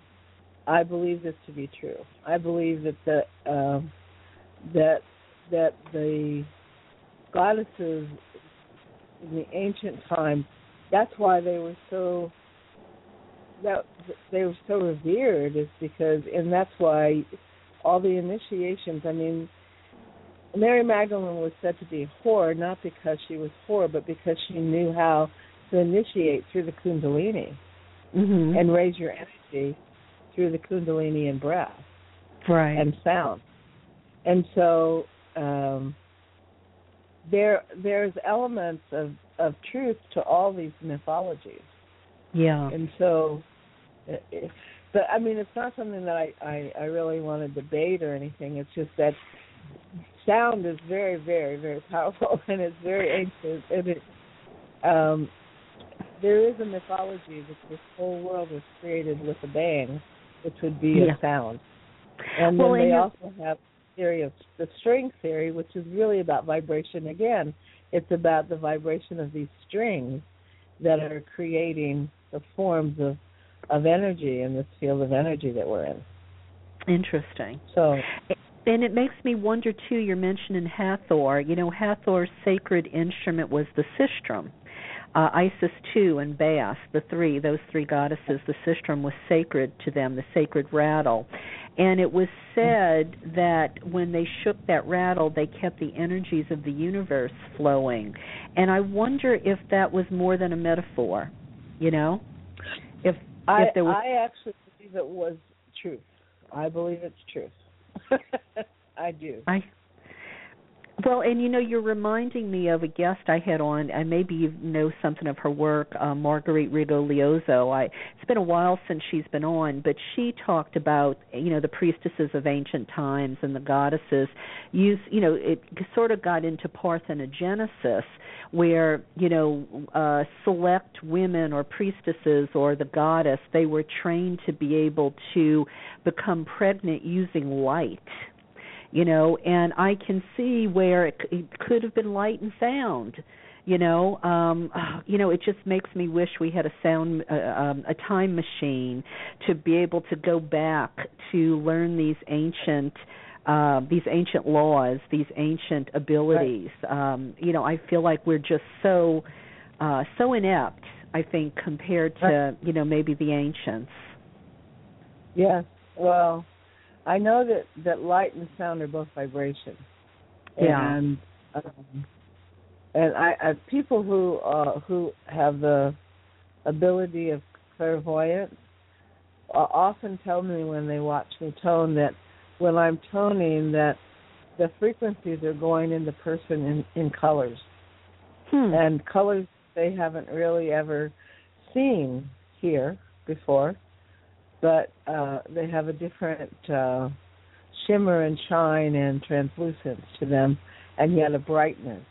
I believe this to be true. I believe that the um, that that the goddesses in the ancient time, that's why they were so that they were so revered is because and that's why all the initiations. I mean, Mary Magdalene was said to be a whore not because she was poor, but because she knew how to initiate through the Kundalini mhm and raise your energy through the Kundalini and breath right and sound. And so um, there there's elements of, of truth to all these mythologies. yeah And so, it, but I mean, it's not something that I, I I really want to debate or anything. It's just that sound is very, very, very powerful, and it's very ancient. And it, um, there is a mythology that this whole world was created with a bang, which would be Yeah. a sound. And Well, then and they you- also have theory of the string theory, which is really about vibration. Again, it's about the vibration of these strings that are creating the forms of of energy in this field of energy that we're in. interesting So And it makes me wonder too. You're mentioning Hathor. You know, Hathor's sacred instrument was the sistrum. Uh, Isis too and Bast, the three, those three goddesses, the sistrum was sacred to them, the sacred rattle. And it was said that when they shook that rattle, they kept the energies of the universe flowing. And I wonder if that was more than a metaphor. You know, if I if there was I actually believe it was truth. I believe it's truth. I do. I well, and you know, you're reminding me of a guest I had on, and maybe you know something of her work, uh, Marguerite Rigo I it's been a while since she's been on, but she talked about you know the priestesses of ancient times and the goddesses. Use you know it sort of got into parthenogenesis, where you know uh, select women or priestesses or the goddess they were trained to be able to become pregnant using light you know and i can see where it, c- it could have been light and sound you know um you know it just makes me wish we had a sound uh, um a time machine to be able to go back to learn these ancient uh, these ancient laws, these ancient abilities. Um, you know, I feel like we're just so uh, so inept. I think compared to you know maybe the ancients. Yes. Well, I know that that light and sound are both vibration. Yeah. And um, and I, I people who uh who have the ability of clairvoyance uh, often tell me when they watch me tone that when I'm toning that the frequencies are going in the person in in colors Hmm. and colors they haven't really ever seen here before, but uh, they have a different uh, shimmer and shine and translucence to them, and yet a brightness.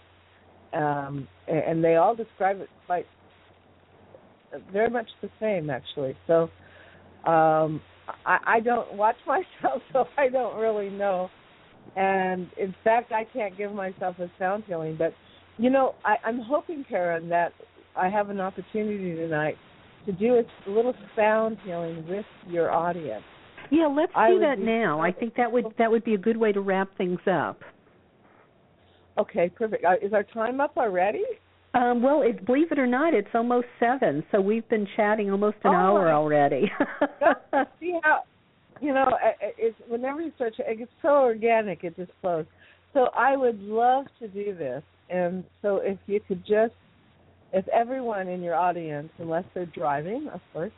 Um, and they all describe it quite very much the same, actually. So um, I, I don't watch myself, so I don't really know. And in fact, I can't give myself a sound healing, but you know, I, I'm hoping, Karen, that I have an opportunity tonight to do a little sound healing with your audience. Yeah, let's I do that now. I think that would that would be a good way to wrap things up. Okay, perfect. Uh, is our time up already? Um, well, it, believe it or not, it's almost seven, so we've been chatting almost an Oh, hour already. See how, you know, it's whenever you start, to- it's so organic, it just flows. So I would love to do this, and so if you could just, if everyone in your audience, unless they're driving, of course,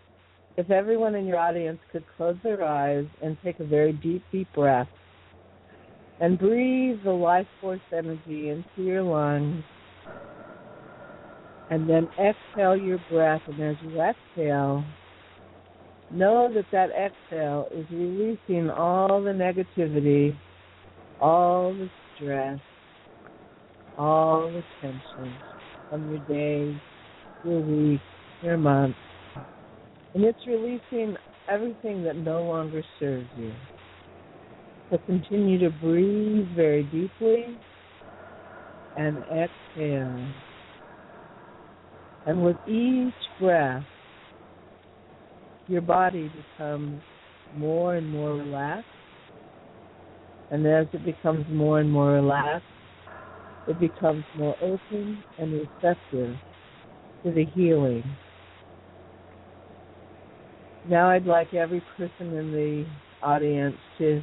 if everyone in your audience could close their eyes and take a very deep, deep breath, and breathe the life force energy into your lungs, and then exhale your breath, and as you exhale, know that that exhale is releasing all the negativity, all the stress, all the tension from your days, your week, your month. And it's releasing everything that no longer serves you. So continue to breathe very deeply and exhale. And with each breath, your body becomes more and more relaxed. And as it becomes more and more relaxed, it becomes more open and receptive to the healing. Now I'd like every person in the audience to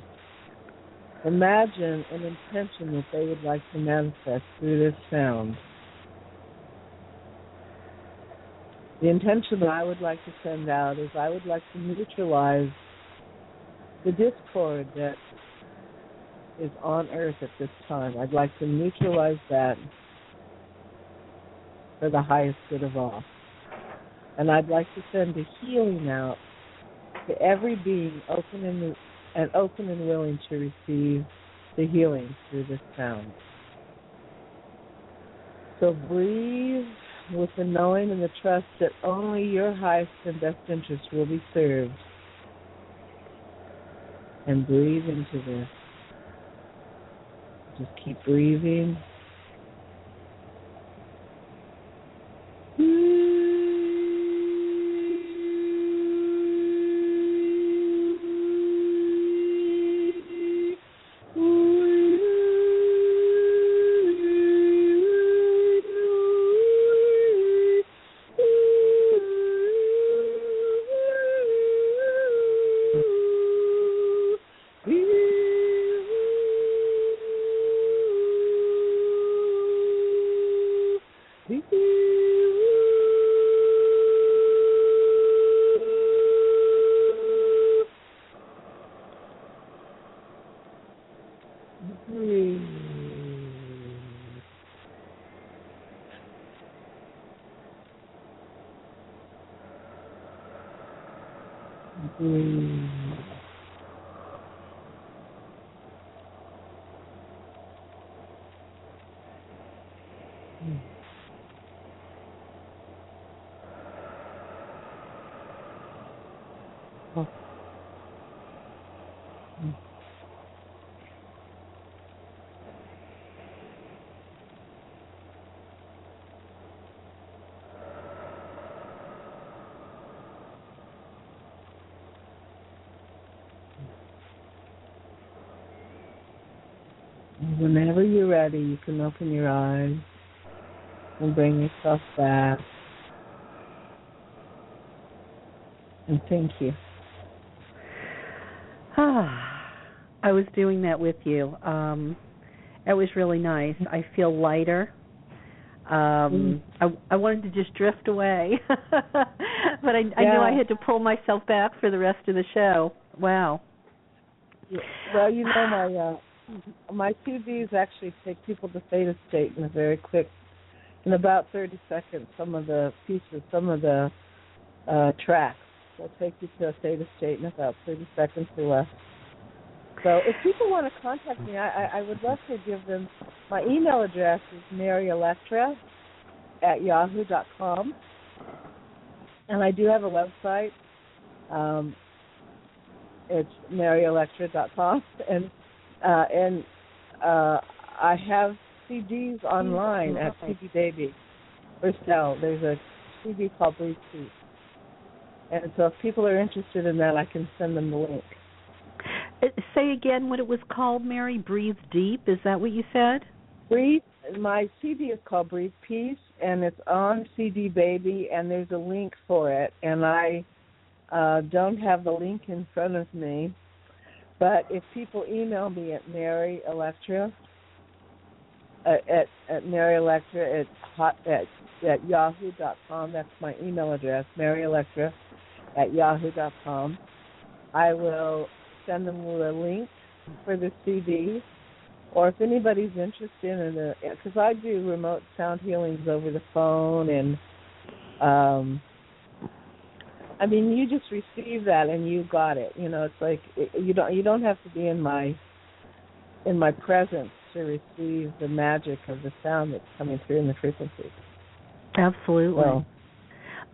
imagine an intention that they would like to manifest through this sound. The intention that I would like to send out is I would like to neutralize the discord that is on earth at this time. I'd like to neutralize that for the highest good of all. And I'd like to send a healing out to every being open and, and open and willing to receive the healing through this sound. So breathe with the knowing and the trust that only your highest and best interest will be served. And breathe into this. Just keep breathing. Whenever you're ready, you can open your eyes and bring yourself back. And thank you. Ah, I was doing that with you. Um, it was really nice. I feel lighter. Um, I, I wanted to just drift away, but I, I knew I had to pull myself back for the rest of the show. Wow. Well, you know my uh, my CDs actually take people to theta state in a very quick, in about 30 seconds. Some of the pieces, some of the uh, tracks will take you to a theta state in about 30 seconds or less. So if people want to contact me, I, I, would love to give them my email address is maryelectra at yahoo dot com, and I do have a website. Um, it's maryelectra.com and uh and uh I have CDs online at CD Baby for sale. There's a CD called Breathe Peace. And so if people are interested in that I can send them the link. Uh, Say again what it was called, Mary. Breathe deep. Is that what you said? Breathe my CD is called Breathe Peace and it's on CD Baby and there's a link for it and I uh don't have the link in front of me. But if people email me at Mary Electra uh, at at Mary Electra at hot at at yahoo dot com, that's my email address, Mary Electra at yahoo dot com. I will send them the link for the CD or if anybody's interested in it, because I do remote sound healings over the phone, and um, I mean, you just receive that and you got it. You know, it's like you don't you don't have to be in my in my presence to receive the magic of the sound that's coming through in the frequency. Absolutely.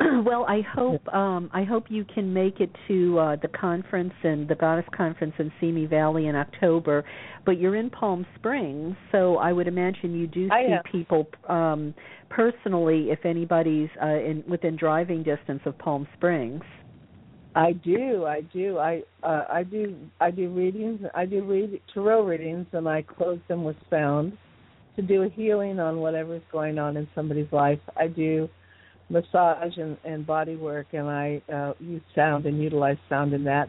well, I hope um, I hope you can make it to uh, the conference and the Goddess Conference in Simi Valley in October. But you're in Palm Springs, so I would imagine you do see people um, personally if anybody's uh, in within driving distance of Palm Springs. I do, I do, I uh, I do, I do readings. I do read tarot readings, and I close them with sound to do a healing on whatever's going on in somebody's life. I do massage and, and body work, and I uh, use sound and utilize sound in that.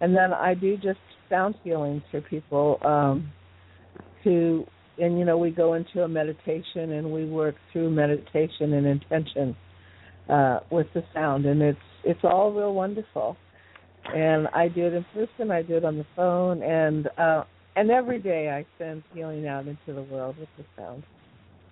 And then I do just sound healings for people um, who, and you know, we go into a meditation and we work through meditation and intention uh, with the sound, and it's it's all real wonderful. And I do it in person, I do it on the phone, and uh, and every day I send healing out into the world with the sound.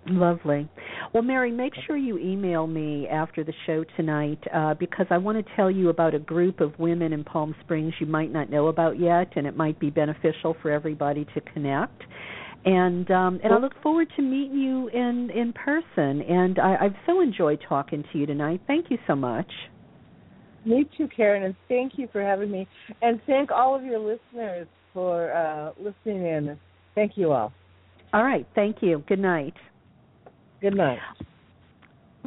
Lovely. Well, Mary, make sure you email me after the show tonight uh, because I want to tell you about a group of women in Palm Springs you might not know about yet, and it might be beneficial for everybody to connect. And um, and I look forward to meeting you in in person. And I, I've so enjoyed talking to you tonight. Thank you so much. Me too, Karen, and thank you for having me. And thank all of your listeners for uh, listening in. Thank you all. All right. Thank you. Good night. Good night.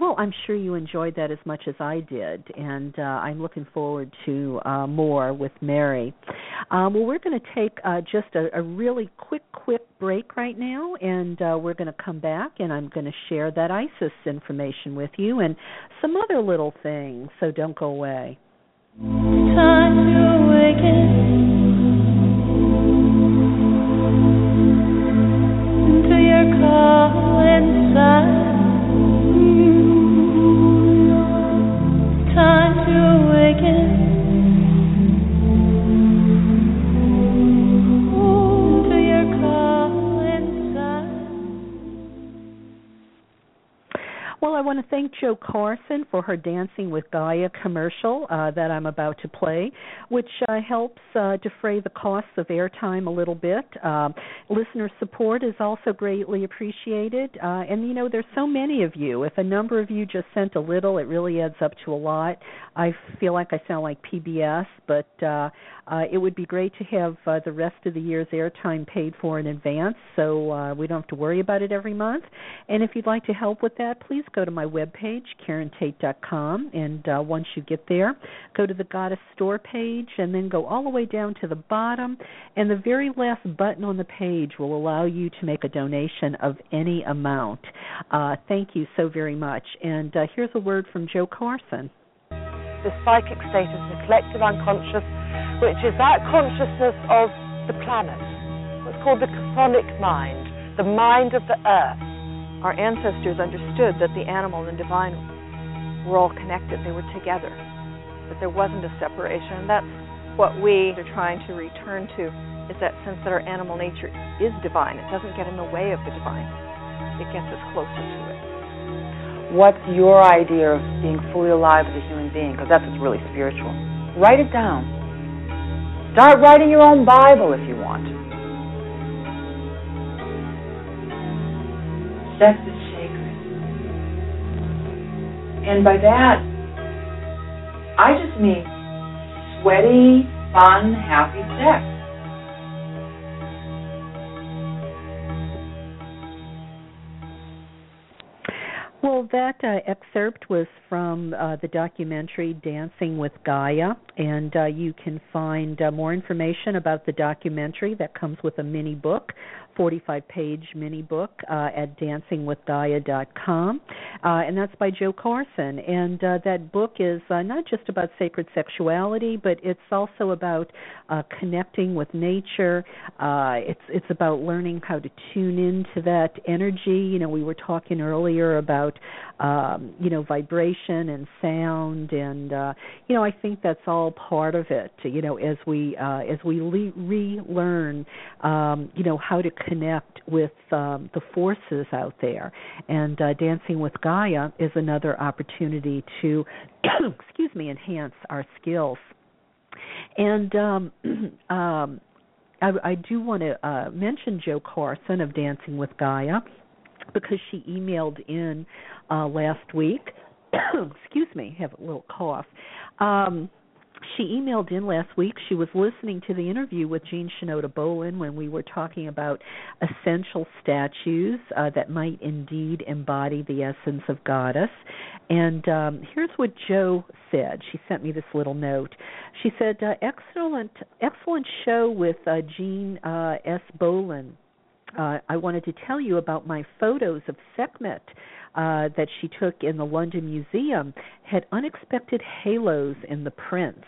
Well, I'm sure you enjoyed that as much as I did, and uh, I'm looking forward to uh, more with Mary. Um, well, we're going to take uh, just a, a, really quick, quick break right now, and uh, we're going to come back, and I'm going to share that ISIS information with you and some other little things. So don't go away. Time to awaken. I want to thank Joe Carson for her Dancing with Gaia commercial uh, that I'm about to play, which uh, helps uh, defray the costs of airtime a little bit. Uh, listener support is also greatly appreciated. Uh, and, you know, there's so many of you. If a number of you just sent a little, it really adds up to a lot. I feel like I sound like PBS, but uh, uh, it would be great to have the rest of the year's airtime paid for in advance so we don't have to worry about it every month. And if you'd like to help with that, please go to my webpage, KarenTate.com, and uh, once you get there, go to the Goddess Store page and then go all the way down to the bottom. And the very last button on the page will allow you to make a donation of any amount. Uh, thank you so very much. And uh, here's a word from Joe Carson. The psychic state is the collective unconscious which is that consciousness of the planet. It's called the chthonic mind, the mind of the earth. Our ancestors understood that the animal and divine were all connected, they were together, that there wasn't a separation. And that's what we are trying to return to is that sense that our animal nature is divine. It doesn't get in the way of the divine. It gets us closer to it. What's your idea of being fully alive as a human being? Because that's what's really spiritual. Write it down Start writing your own Bible if you want. Sex is sacred. And by that, I just mean sweaty, fun, happy sex. Well, that uh, excerpt was from uh, the documentary Dancing with Gaia, and uh, you can find uh, more information about the documentary that comes with a mini book 45 page mini book uh, at dancingwithgaia.com. Uh, and that's by Joe Carson. And uh, that book is uh, not just about sacred sexuality, but it's also about uh, connecting with nature. Uh, it's it's about learning how to tune into that energy. You know, we were talking earlier about um, you know vibration and sound, and uh, you know I think that's all part of it. You know, as we uh, as we le- relearn, um, you know how to connect with um, the forces out there, and uh, dancing with Gaia is another opportunity to, excuse me, enhance our skills. And um, um, I, I do want to uh, mention Joe Carson of Dancing with Gaia because she emailed in uh, last week. Excuse me, have a little cough. Um, she emailed in last week. She was listening to the interview with Jean Shinoda Bolen when we were talking about essential statues uh, that might indeed embody the essence of goddess. And um, here's what Joe said. She sent me this little note. She said, uh, "Excellent, excellent show with uh, Jean uh, S. Bolen." Uh, I wanted to tell you about my photos of Sekhmet uh, that she took in the London Museum had unexpected halos in the prints.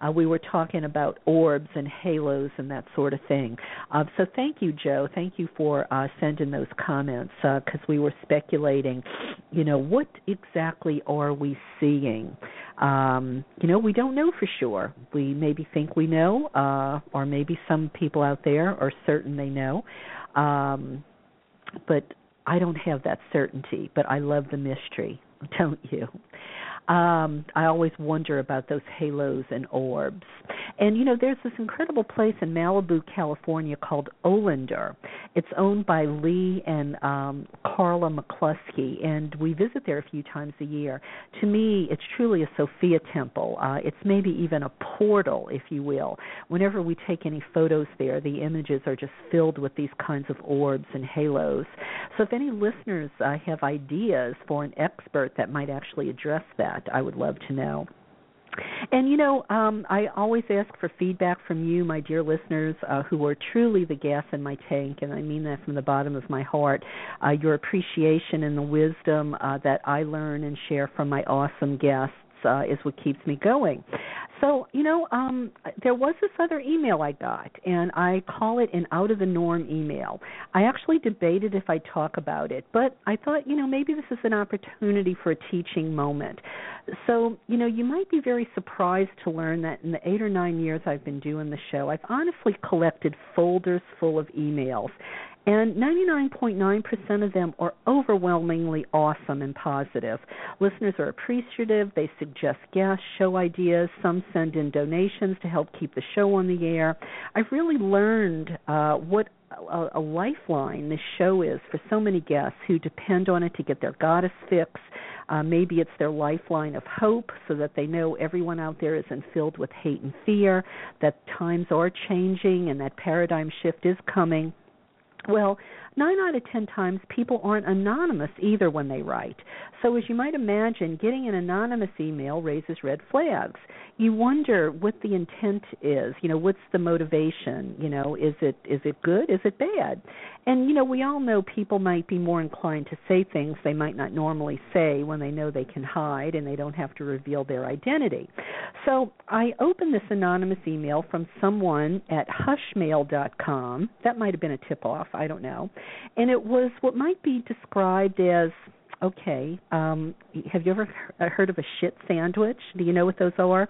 Uh, we were talking about orbs and halos and that sort of thing. Uh, so thank you, Joe. Thank you for uh, sending those comments because uh, we were speculating, you know, what exactly are we seeing? Um, you know, we don't know for sure. We maybe think we know, uh, or maybe some people out there are certain they know. Um, but I don't have that certainty, but I love the mystery, don't you? Um, I always wonder about those halos and orbs. And you know, there's this incredible place in Malibu, California called Olander. It's owned by Lee and um, Carla McCluskey, and we visit there a few times a year. To me, it's truly a Sophia temple. Uh, it's maybe even a portal, if you will. Whenever we take any photos there, the images are just filled with these kinds of orbs and halos. So, if any listeners uh, have ideas for an expert that might actually address that, I would love to know. And you know, um, I always ask for feedback from you, my dear listeners, uh, who are truly the gas in my tank, and I mean that from the bottom of my heart. Uh, your appreciation and the wisdom uh, that I learn and share from my awesome guests uh, is what keeps me going. So, you know, um, there was this other email I got, and I call it an out of the norm email. I actually debated if I talk about it, but I thought, you know, maybe this is an opportunity for a teaching moment. So, you know, you might be very surprised to learn that in the eight or nine years I've been doing the show, I've honestly collected folders full of emails and 99.9% of them are overwhelmingly awesome and positive. Listeners are appreciative, they suggest guests, show ideas, some send in donations to help keep the show on the air. I've really learned uh, what a, a lifeline this show is for so many guests who depend on it to get their goddess fix. Uh, maybe it's their lifeline of hope so that they know everyone out there isn't filled with hate and fear, that times are changing and that paradigm shift is coming. Well, nine out of ten times people aren't anonymous either when they write. So, as you might imagine, getting an anonymous email raises red flags. You wonder what the intent is. You know, what's the motivation? You know, is it is it good? Is it bad? And you know, we all know people might be more inclined to say things they might not normally say when they know they can hide and they don't have to reveal their identity. So, I opened this anonymous email from someone at hushmail.com. That might have been a tip off. I don't know. And it was what might be described as okay, um, have you ever heard of a shit sandwich? Do you know what those are?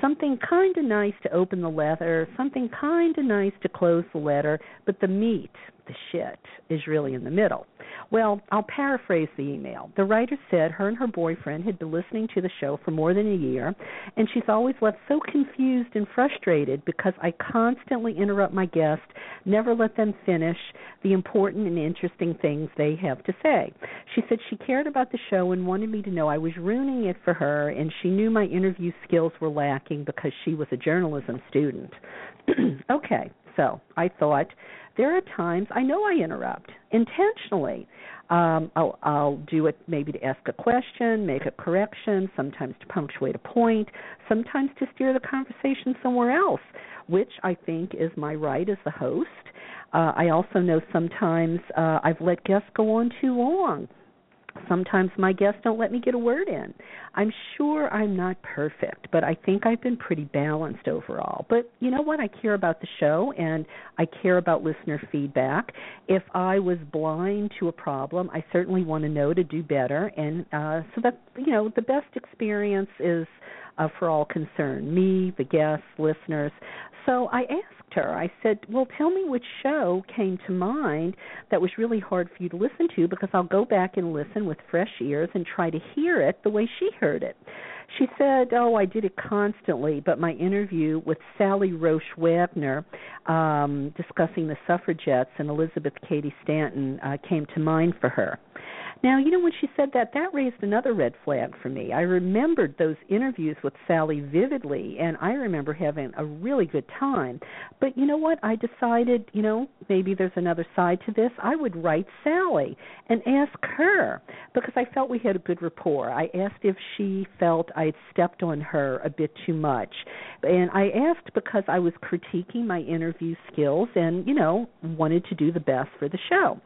Something kind of nice to open the letter, something kind of nice to close the letter, but the meat, the shit, is really in the middle. Well, I'll paraphrase the email. The writer said her and her boyfriend had been listening to the show for more than a year, and she's always left so confused and frustrated because I constantly interrupt my guest, never let them finish the important and interesting things they have to say. She said she cared about the show and wanted me to know I was ruining it for her, and she knew my interview skills were lacking because she was a journalism student. okay, so I thought there are times I know I interrupt intentionally. Um, I'll, I'll do it maybe to ask a question, make a correction, sometimes to punctuate a point, sometimes to steer the conversation somewhere else, which I think is my right as the host. Uh, I also know sometimes uh, I've let guests go on too long Sometimes my guests don't let me get a word in. I'm sure I'm not perfect, but I think I've been pretty balanced overall. But you know what? I care about the show and I care about listener feedback. If I was blind to a problem, I certainly want to know to do better and uh so that you know, the best experience is uh, for all concerned, me, the guests, listeners. So I asked her, I said, Well, tell me which show came to mind that was really hard for you to listen to because I'll go back and listen with fresh ears and try to hear it the way she heard it. She said, Oh, I did it constantly, but my interview with Sally Roesch Wagner um, discussing the suffragettes and Elizabeth Cady Stanton uh, came to mind for her. Now, you know, when she said that, that raised another red flag for me. I remembered those interviews with Sally vividly, and I remember having a really good time. But you know what? I decided, you know, maybe there's another side to this. I would write Sally and ask her because I felt we had a good rapport. I asked if she felt I had stepped on her a bit too much. And I asked because I was critiquing my interview skills and, you know, wanted to do the best for the show.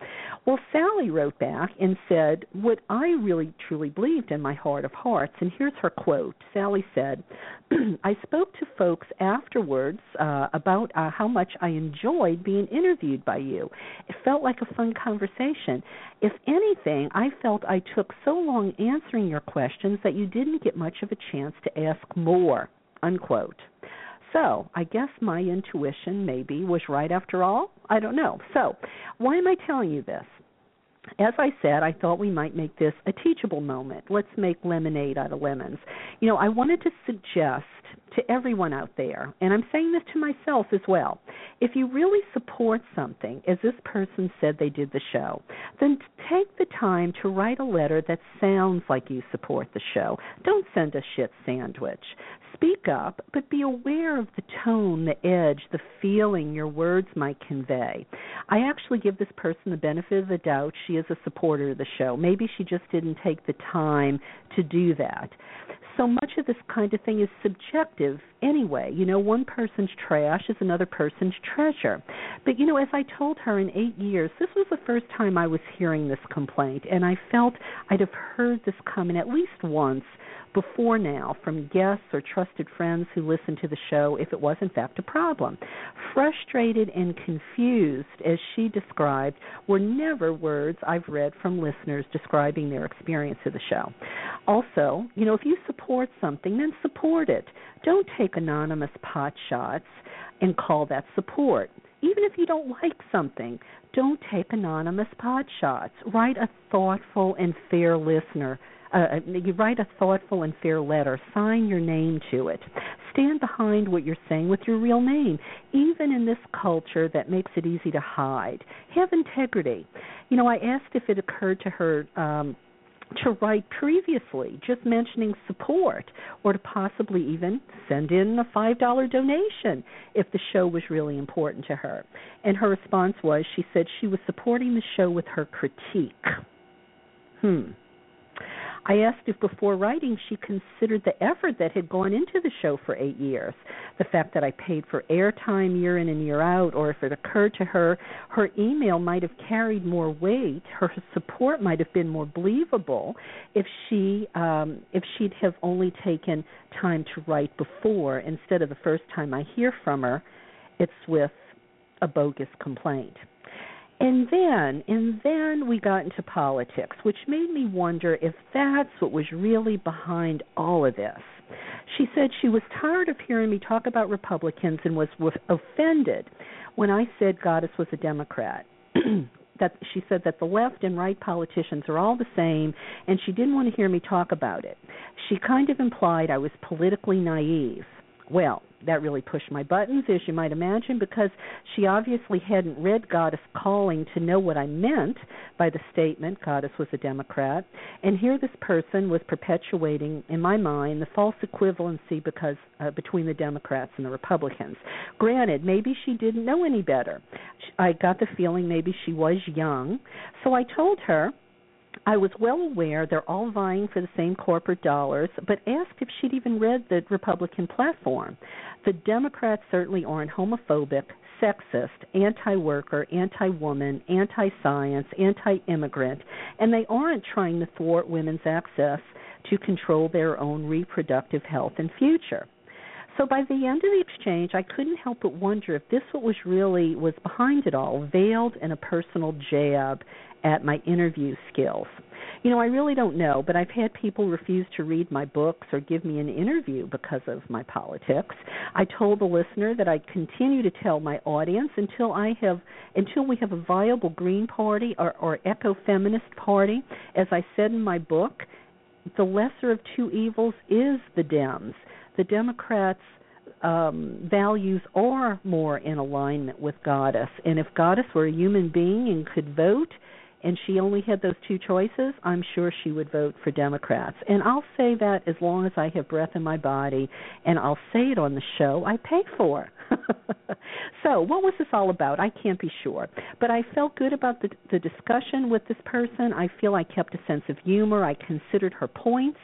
Well, Sally wrote back and said, said what I really truly believed in my heart of hearts. And here's her quote Sally said, I spoke to folks afterwards uh, about uh, how much I enjoyed being interviewed by you. It felt like a fun conversation. If anything, I felt I took so long answering your questions that you didn't get much of a chance to ask more. Unquote. So, I guess my intuition maybe was right after all. I don't know. So, why am I telling you this? As I said, I thought we might make this a teachable moment. Let's make lemonade out of lemons. You know, I wanted to suggest to everyone out there, and I'm saying this to myself as well. If you really support something, as this person said they did the show, then take the time to write a letter that sounds like you support the show. Don't send a shit sandwich. Speak up, but be aware of the tone, the edge, the feeling your words might convey. I actually give this person the benefit of the doubt. She is a supporter of the show. Maybe she just didn't take the time to do that so much of this kind of thing is subjective anyway. You know, one person's trash is another person's treasure. But, you know, as I told her in eight years, this was the first time I was hearing this complaint, and I felt I'd have heard this coming at least once before now from guests or trusted friends who listen to the show if it was in fact a problem. Frustrated and confused, as she described, were never words I've read from listeners describing their experience of the show. Also, you know, if you support something, then support it. Don't take anonymous pot shots and call that support. Even if you don't like something, don't take anonymous pot shots. Write a thoughtful and fair listener uh, you write a thoughtful and fair letter, sign your name to it. Stand behind what you're saying with your real name, even in this culture that makes it easy to hide. Have integrity. You know, I asked if it occurred to her um, to write previously, just mentioning support, or to possibly even send in a $5 donation if the show was really important to her. And her response was she said she was supporting the show with her critique. Hmm. I asked if before writing she considered the effort that had gone into the show for eight years, the fact that I paid for airtime year in and year out, or if it occurred to her her email might have carried more weight, her support might have been more believable if she um, if she'd have only taken time to write before instead of the first time I hear from her, it's with a bogus complaint. And then, and then we got into politics, which made me wonder if that's what was really behind all of this. She said she was tired of hearing me talk about Republicans and was offended when I said Goddess was a Democrat. that she said that the left and right politicians are all the same and she didn't want to hear me talk about it. She kind of implied I was politically naive. Well, that really pushed my buttons, as you might imagine, because she obviously hadn't read Goddess Calling to know what I meant by the statement Goddess was a Democrat. And here this person was perpetuating, in my mind, the false equivalency because uh, between the Democrats and the Republicans. Granted, maybe she didn't know any better. I got the feeling maybe she was young, so I told her I was well aware they're all vying for the same corporate dollars, but asked if she'd even read the Republican platform. The Democrats certainly aren't homophobic, sexist, anti worker, anti woman, anti science, anti immigrant, and they aren't trying to thwart women's access to control their own reproductive health and future. So by the end of the exchange, I couldn't help but wonder if this what was really was behind it all, veiled in a personal jab at my interview skills. You know, I really don't know, but I've had people refuse to read my books or give me an interview because of my politics. I told the listener that I'd continue to tell my audience until I have until we have a viable Green Party or, or eco-feminist party. As I said in my book, the lesser of two evils is the Dems. The Democrats um, values are more in alignment with Goddess. And if Goddess were a human being and could vote, and she only had those two choices, I'm sure she would vote for Democrats. And I'll say that as long as I have breath in my body, and I'll say it on the show I pay for. so, what was this all about? I can't be sure. But I felt good about the, the discussion with this person. I feel I kept a sense of humor. I considered her points.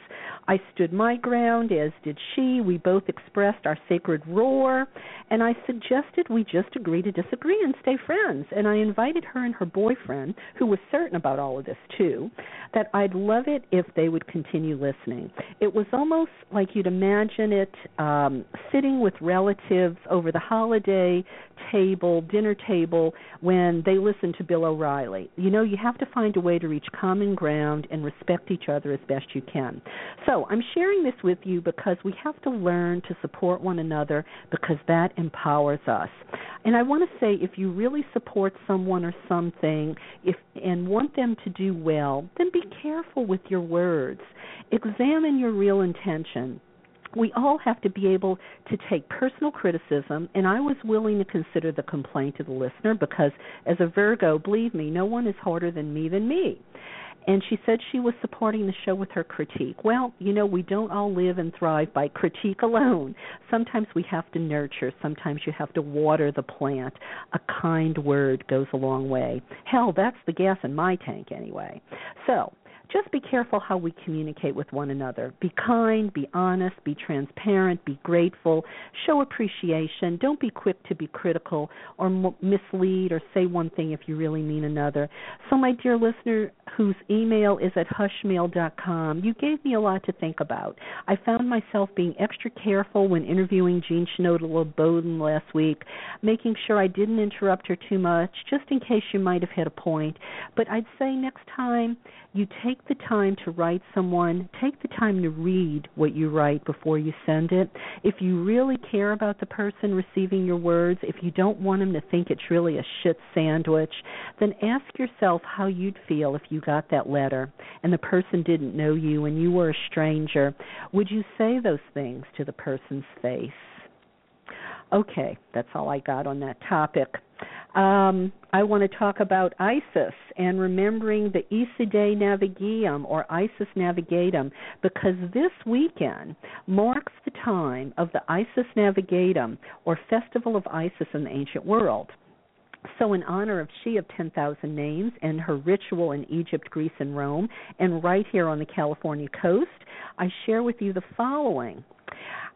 I stood my ground, as did she. We both expressed our sacred roar. And I suggested we just agree to disagree and stay friends. And I invited her and her boyfriend, who was certain about all of this too, that I'd love it if they would continue listening. It was almost like you'd imagine it um, sitting with relatives over the holiday table, dinner table, when they listen to Bill O'Reilly. You know, you have to find a way to reach common ground and respect each other as best you can. So I'm sharing this with you because we have to learn to support one another because that empowers us. And I want to say if you really support someone or something if and want them to do well, then be careful with your words. Examine your real intention we all have to be able to take personal criticism, and I was willing to consider the complaint of the listener because, as a Virgo, believe me, no one is harder than me than me. And she said she was supporting the show with her critique. Well, you know, we don't all live and thrive by critique alone. Sometimes we have to nurture, sometimes you have to water the plant. A kind word goes a long way. Hell, that's the gas in my tank anyway. So, just be careful how we communicate with one another. Be kind, be honest, be transparent, be grateful, show appreciation. Don't be quick to be critical or m- mislead or say one thing if you really mean another. So, my dear listener, whose email is at hushmail.com, you gave me a lot to think about. I found myself being extra careful when interviewing Jean Shinoda Bolen last week, making sure I didn't interrupt her too much, just in case you might have hit a point. But I'd say next time you take the time to write someone, take the time to read what you write before you send it. If you really care about the person receiving your words, if you don't want them to think it's really a shit sandwich, then ask yourself how you'd feel if you got that letter and the person didn't know you and you were a stranger. Would you say those things to the person's face? Okay, that's all I got on that topic. Um, I want to talk about Isis and remembering the Isidis Navigium or Isis Navigatum because this weekend marks the time of the Isis Navigatum or Festival of Isis in the ancient world. So, in honor of She of 10,000 Names and her ritual in Egypt, Greece, and Rome, and right here on the California coast, I share with you the following.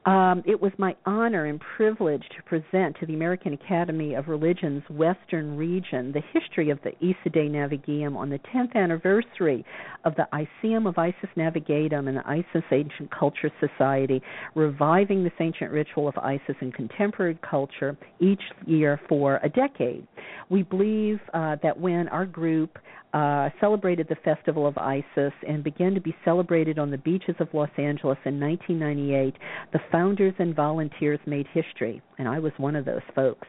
Um, it was my honor and privilege to present to the American Academy of Religion's Western region the history of the Isidis Navigium on the 10th anniversary of the Iseum of Isis Navigatum and the Isis Ancient Culture Society, reviving this ancient ritual of Isis in contemporary culture each year for a decade. We believe uh, that when our group uh, celebrated the Festival of Isis and began to be celebrated on the beaches of Los Angeles in 1998, the founders and volunteers made history, and I was one of those folks.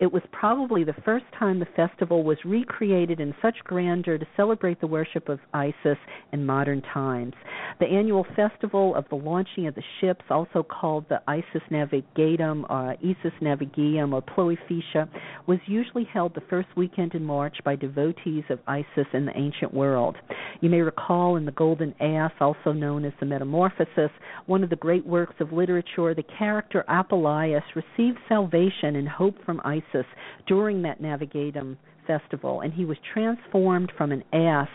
It was probably the first time the festival was recreated in such grandeur to celebrate the worship of Isis in modern times. The annual festival of the launching of the ships, also called the Isis Navigatum, uh, Isis Navigium, or Ploiaphesia, was usually held the first weekend in March by devotees of Isis in the ancient world. You may recall in the Golden Ass, also known as the Metamorphosis, one of the great works of literature, the character Apuleius received salvation and hope from Isis during that Navigatum festival, and he was transformed from an ass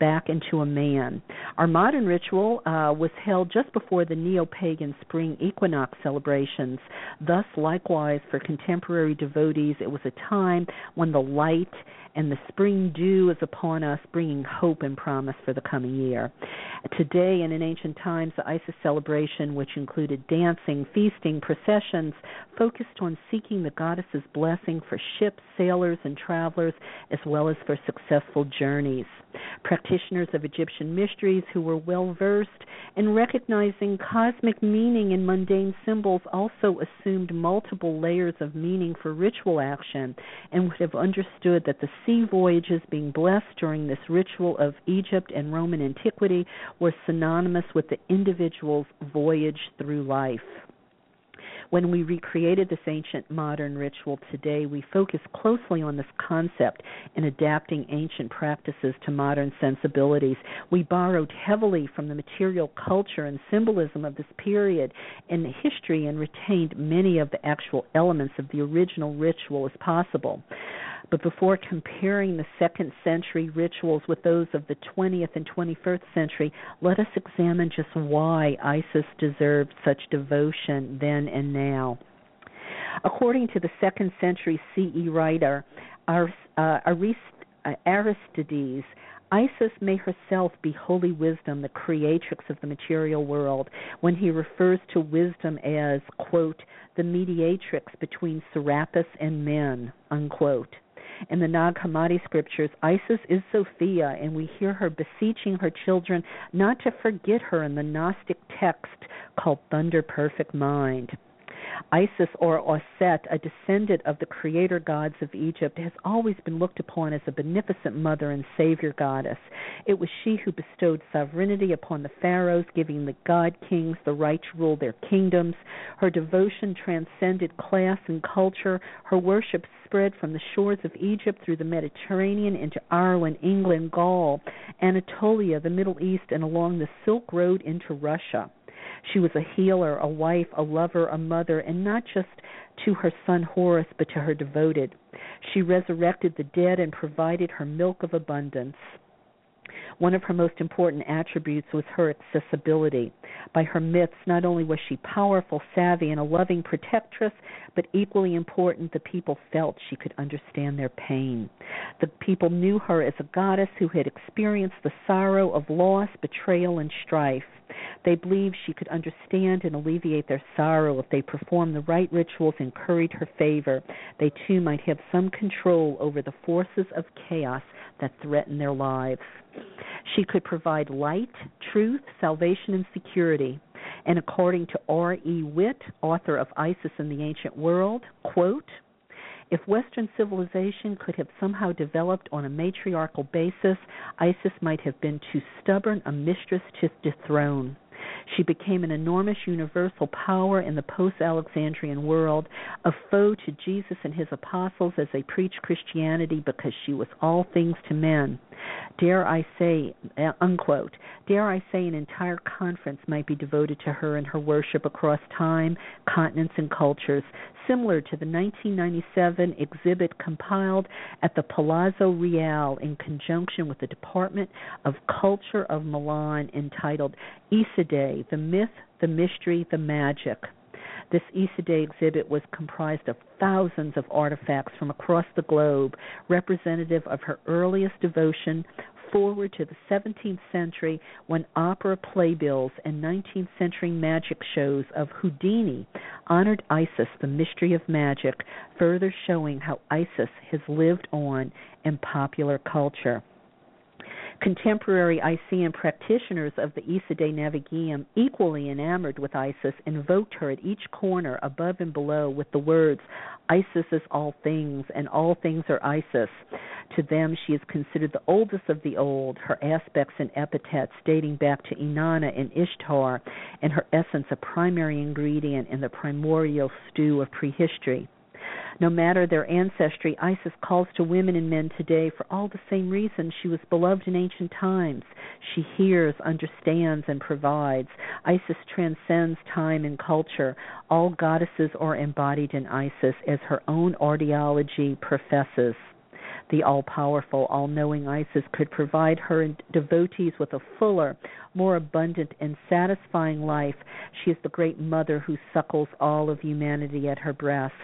back into a man. Our modern ritual uh, was held just before the neo pagan spring equinox celebrations. Thus, likewise, for contemporary devotees, it was a time when the light and the spring dew is upon us, bringing hope and promise for the coming year. Today and in ancient times, the Isis celebration, which included dancing, feasting, processions, focused on seeking the goddess's blessing for ships, sailors, and travelers, as well as for successful journeys. Practitioners of Egyptian mysteries who were well versed in recognizing cosmic meaning in mundane symbols also assumed multiple layers of meaning for ritual action and would have understood that the sea voyages being blessed during this ritual of Egypt and Roman antiquity were synonymous with the individual's voyage through life. When we recreated this ancient modern ritual today, we focus closely on this concept in adapting ancient practices to modern sensibilities. We borrowed heavily from the material culture and symbolism of this period in history and retained many of the actual elements of the original ritual as possible. But before comparing the second century rituals with those of the 20th and 21st century, let us examine just why Isis deserved such devotion then and now. According to the second century CE writer uh, Aristides, Isis may herself be holy wisdom, the creatrix of the material world, when he refers to wisdom as, quote, the mediatrix between Serapis and men, unquote. In the Nag Hammadi scriptures, Isis is Sophia, and we hear her beseeching her children not to forget her in the Gnostic text called Thunder Perfect Mind. Isis or Auset, a descendant of the creator gods of Egypt, has always been looked upon as a beneficent mother and savior goddess. It was she who bestowed sovereignty upon the pharaohs, giving the god kings the right to rule their kingdoms. Her devotion transcended class and culture. Her worship spread from the shores of Egypt through the Mediterranean into Ireland, England, Gaul, Anatolia, the Middle East, and along the Silk Road into Russia. She was a healer, a wife, a lover, a mother, and not just to her son Horus, but to her devoted. She resurrected the dead and provided her milk of abundance. One of her most important attributes was her accessibility. By her myths, not only was she powerful, savvy, and a loving protectress, but equally important, the people felt she could understand their pain. The people knew her as a goddess who had experienced the sorrow of loss, betrayal, and strife. They believed she could understand and alleviate their sorrow if they performed the right rituals and curried her favor. They too might have some control over the forces of chaos that threaten their lives. She could provide light, truth, salvation, and security. And according to R.E. Witt, author of Isis in the Ancient World, quote, if Western civilization could have somehow developed on a matriarchal basis, Isis might have been too stubborn a mistress to dethrone. She became an enormous universal power in the post Alexandrian world, a foe to Jesus and his apostles as they preached Christianity because she was all things to men. Dare I say, uh, unquote, dare I say an entire conference might be devoted to her and her worship across time, continents, and cultures, similar to the 1997 exhibit compiled at the Palazzo Reale in conjunction with the Department of Culture of Milan entitled Isidais, The Myth, the Mystery, the Magic. This Isidais exhibit was comprised of thousands of artifacts from across the globe, representative of her earliest devotion forward to the 17th century when opera playbills and 19th century magic shows of Houdini honored Isis, the mystery of magic, further showing how Isis has lived on in popular culture. Contemporary Isean practitioners of the Isidis Navigium, equally enamored with Isis, invoked her at each corner, above and below, with the words, Isis is all things, and all things are Isis. To them, she is considered the oldest of the old, her aspects and epithets dating back to Inanna and Ishtar, and her essence a primary ingredient in the primordial stew of prehistory. No matter their ancestry, Isis calls to women and men today for all the same reasons she was beloved in ancient times. She hears, understands, and provides. Isis transcends time and culture. All goddesses are embodied in Isis, as her own ideology professes. The all powerful, all knowing Isis could provide her devotees with a fuller, more abundant, and satisfying life. She is the great mother who suckles all of humanity at her breast.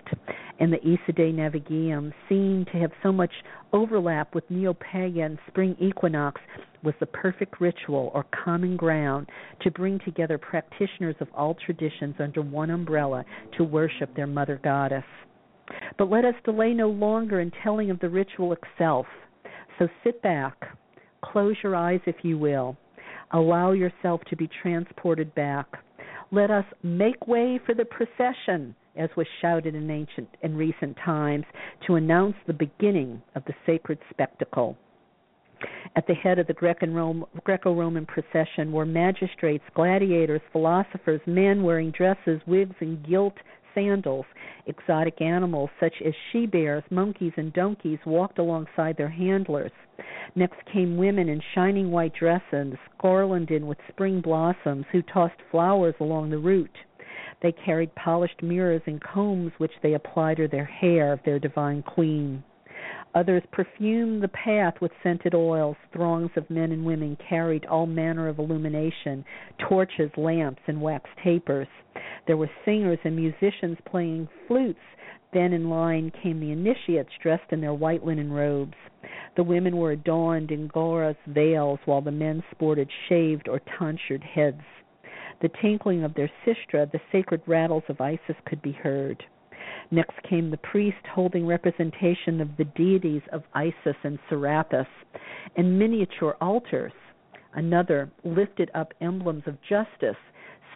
And the Isidis Navigium seemed to have so much overlap with neo pagan spring equinox was the perfect ritual or common ground to bring together practitioners of all traditions under one umbrella to worship their mother goddess. But let us delay no longer in telling of the ritual itself. So sit back, close your eyes if you will, allow yourself to be transported back. Let us make way for the procession, as was shouted in ancient and recent times, to announce the beginning of the sacred spectacle. At the head of the Greco Roman procession were magistrates, gladiators, philosophers, men wearing dresses, wigs, and gilt sandals. Exotic animals such as she bears, monkeys, and donkeys walked alongside their handlers. Next came women in shining white dresses, garlanded with spring blossoms, who tossed flowers along the route. They carried polished mirrors and combs which they applied to their hair of their divine queen. Others perfumed the path with scented oils. Throngs of men and women carried all manner of illumination torches, lamps, and wax tapers. There were singers and musicians playing flutes. Then in line came the initiates dressed in their white linen robes. The women were adorned in gauze veils, while the men sported shaved or tonsured heads. The tinkling of their sistra, the sacred rattles of Isis, could be heard. Next came the priest holding representation of the deities of Isis and Serapis and miniature altars. Another lifted up emblems of justice.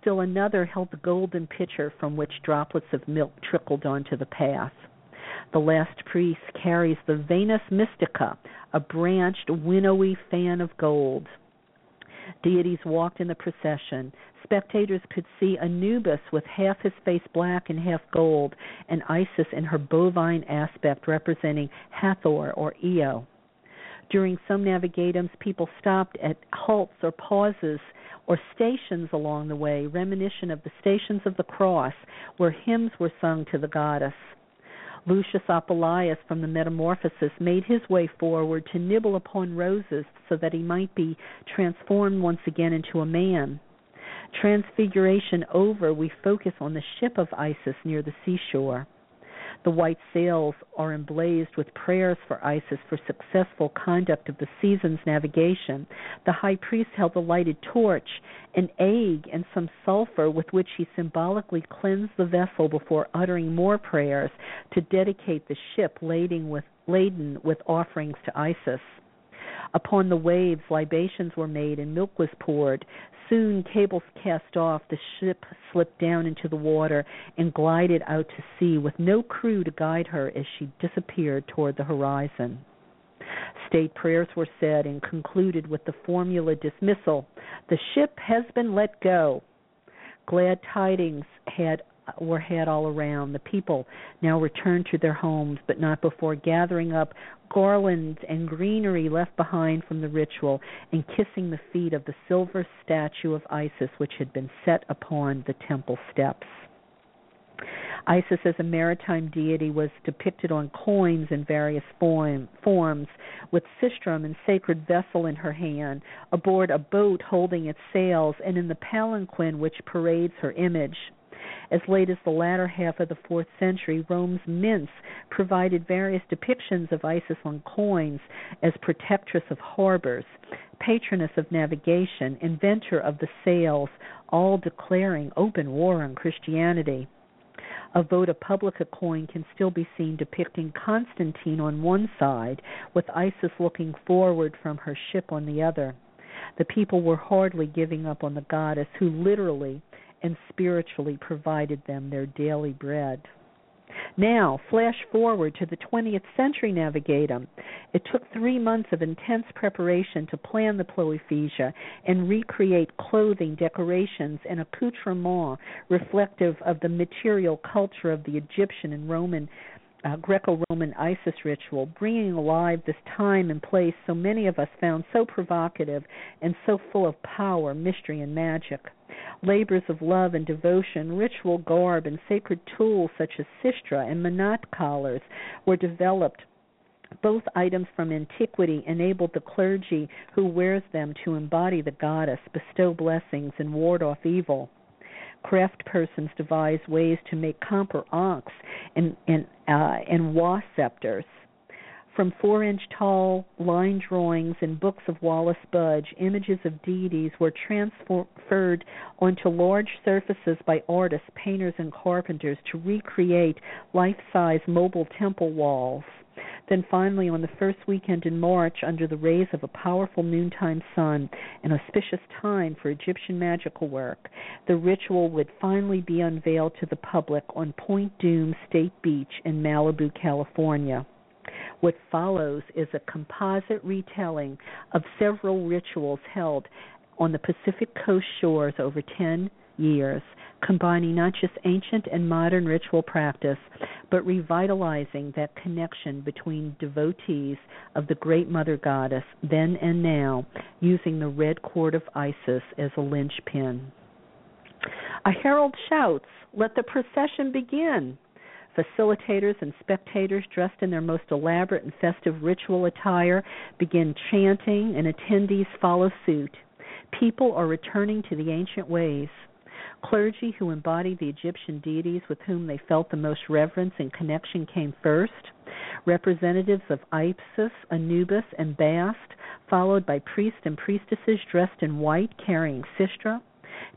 Still another held the golden pitcher from which droplets of milk trickled onto the path. The last priest carries the Vannus Mystica, a branched, winnowy fan of gold. Deities walked in the procession. Spectators could see Anubis with half his face black and half gold, and Isis in her bovine aspect representing Hathor or Io. During some navigatums, people stopped at halts or pauses or stations along the way, reminiscent of the stations of the cross, where hymns were sung to the goddess. Lucius Apuleius from the Metamorphoses made his way forward to nibble upon roses so that he might be transformed once again into a man. Transfiguration over, we focus on the ship of Isis near the seashore. The white sails are emblazed with prayers for Isis for successful conduct of the season's navigation. The high priest held a lighted torch, an egg, and some sulfur with which he symbolically cleansed the vessel before uttering more prayers to dedicate the ship laden with, laden with offerings to Isis. Upon the waves, libations were made and milk was poured. Soon, cables cast off, the ship slipped down into the water and glided out to sea with no crew to guide her as she disappeared toward the horizon. State prayers were said and concluded with the formula dismissal The ship has been let go. Glad tidings had were had all around. The people now returned to their homes, but not before gathering up garlands and greenery left behind from the ritual and kissing the feet of the silver statue of Isis which had been set upon the temple steps. Isis as a maritime deity was depicted on coins in various form, forms, with sistrum and sacred vessel in her hand, aboard a boat holding its sails, and in the palanquin which parades her image. As late as the latter half of the fourth century, Rome's mints provided various depictions of Isis on coins as protectress of harbors, patroness of navigation, inventor of the sails, all declaring open war on Christianity. A vota publica coin can still be seen depicting Constantine on one side, with Isis looking forward from her ship on the other. The people were hardly giving up on the goddess, who literally and spiritually provided them their daily bread. Now, flash forward to the 20th century Navigatum. It took three months of intense preparation to plan the Ploiaphesia and recreate clothing, decorations, and accoutrements reflective of the material culture of the Egyptian and Roman uh, Greco Roman Isis ritual, bringing alive this time and place so many of us found so provocative and so full of power, mystery, and magic. Labors of love and devotion, ritual garb, and sacred tools such as sistra and menat collars were developed Both items from antiquity enabled the clergy who wears them to embody the goddess, bestow blessings, and ward off evil. Craft persons devise ways to make copper ankhs and and uh, and wa scepters. From four inch tall line drawings in books of Wallis Budge, images of deities were transferred onto large surfaces by artists, painters, and carpenters to recreate life size mobile temple walls. Then finally, on the first weekend in March, under the rays of a powerful noontime sun, an auspicious time for Egyptian magical work, the ritual would finally be unveiled to the public on Point Dume State Beach in Malibu, California. What follows is a composite retelling of several rituals held on the Pacific Coast shores over 10 years, combining not just ancient and modern ritual practice, but revitalizing that connection between devotees of the great Mother Goddess then and now, using the red cord of Isis as a linchpin. A herald shouts, Let the procession begin. Facilitators and spectators dressed in their most elaborate and festive ritual attire begin chanting, and attendees follow suit. People are returning to the ancient ways. Clergy who embodied the Egyptian deities with whom they felt the most reverence and connection came first. Representatives of Isis, Anubis, and Bast, followed by priests and priestesses dressed in white carrying sistra.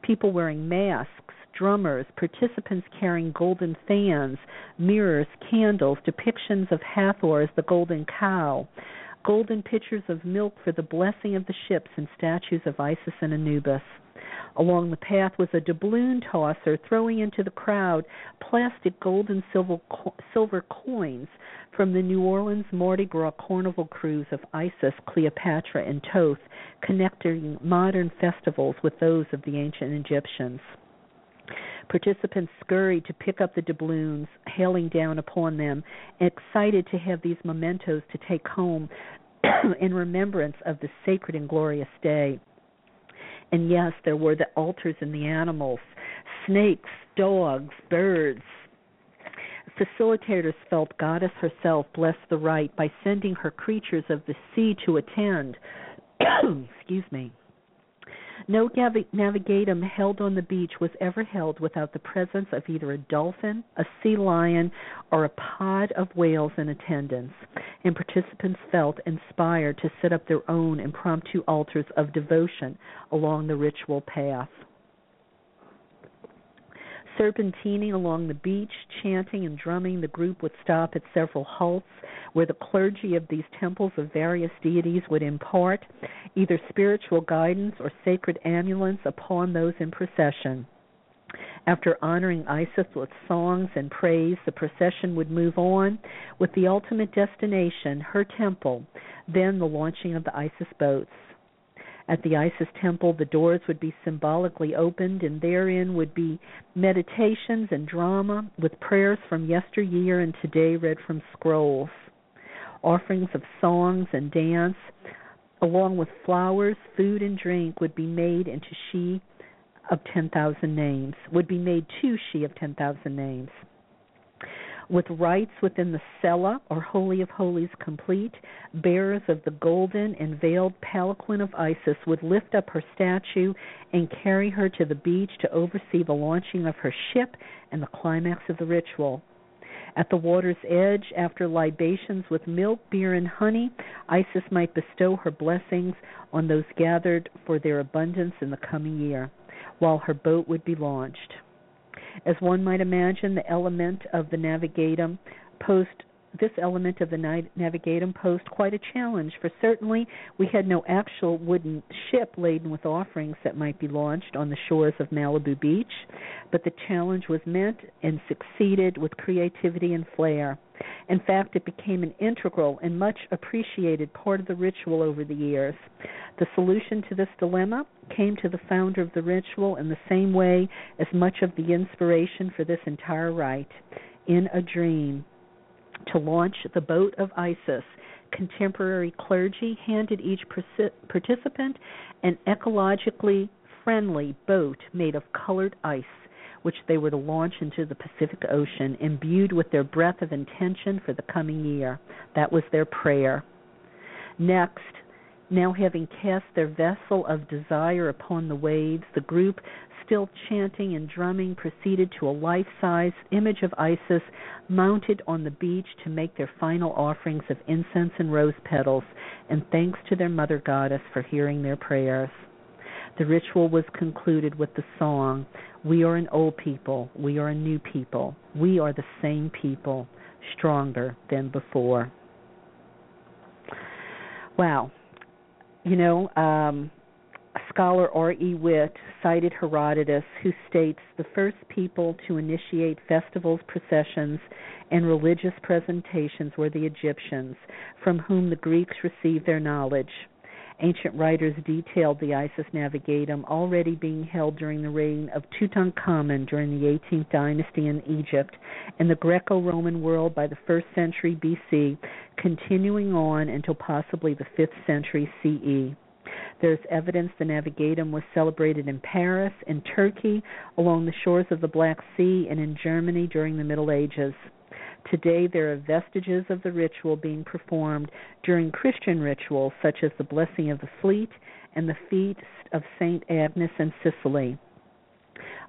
People wearing masks, drummers, participants carrying golden fans, mirrors, candles, depictions of Hathor as the golden cow, golden pitchers of milk for the blessing of the ships, and statues of Isis and Anubis. Along the path was a doubloon tosser throwing into the crowd plastic gold and silver, coins from the New Orleans Mardi Gras Carnival cruise of Isis, Cleopatra, and Thoth, connecting modern festivals with those of the ancient Egyptians. Participants scurried to pick up the doubloons, hailing down upon them, excited to have these mementos to take home in remembrance of the sacred and glorious day. And yes, there were the altars and the animals snakes, dogs, birds. Facilitators felt Goddess herself blessed the rite by sending her creatures of the sea to attend. Excuse me. No navigatum held on the beach was ever held without the presence of either a dolphin, a sea lion, or a pod of whales in attendance, and participants felt inspired to set up their own impromptu altars of devotion along the ritual path serpentining along the beach, chanting and drumming, the group would stop at several halts where the clergy of these temples of various deities would impart either spiritual guidance or sacred amulets upon those in procession. After honoring Isis with songs and praise, the procession would move on with the ultimate destination, her temple, then the launching of the Isis boats. At the Isis temple, the doors would be symbolically opened, and therein would be meditations and drama with prayers from yesteryear and today read from scrolls. Offerings of songs and dance, along with flowers, food, and drink, would be made into she of 10,000 names, would be made to she of 10,000 names with rites within the cella or Holy of Holies complete, bearers of the golden and veiled palanquin of Isis would lift up her statue and carry her to the beach to oversee the launching of her ship and the climax of the ritual. At the water's edge, after libations with milk, beer, and honey, Isis might bestow her blessings on those gathered for their abundance in the coming year, while her boat would be launched. As one might imagine, the element of the navigatum posed this element of the navigatum posed quite a challenge, for certainly we had no actual wooden ship laden with offerings that might be launched on the shores of Malibu Beach, but the challenge was met and succeeded with creativity and flair. In fact, it became an integral and much appreciated part of the ritual over the years. The solution to this dilemma came to the founder of the ritual in the same way as much of the inspiration for this entire rite in a dream to launch the Boat of Isis. Contemporary clergy handed each participant an ecologically friendly boat made of colored ice, which they were to launch into the Pacific Ocean, imbued with their breath of intention for the coming year. That was their prayer. Next, now having cast their vessel of desire upon the waves, the group, still chanting and drumming, proceeded to a life size image of Isis mounted on the beach to make their final offerings of incense and rose petals, and thanks to their mother goddess for hearing their prayers. The ritual was concluded with the song, We are an old people, we are a new people, we are the same people, stronger than before. Wow. You know, um, scholar R.E. Witt cited Herodotus, who states the first people to initiate festivals, processions, and religious presentations were the Egyptians, from whom the Greeks received their knowledge. Ancient writers detailed the Isis Navigatum already being held during the reign of Tutankhamun during the 18th dynasty in Egypt and the Greco Roman world by the 1st century BC, continuing on until possibly the 5th century CE. There's evidence the Navigatum was celebrated in Paris, in Turkey, along the shores of the Black Sea, and in Germany during the Middle Ages. Today, there are vestiges of the ritual being performed during Christian rituals such as the blessing of the fleet and the feast of St. Agnes in Sicily.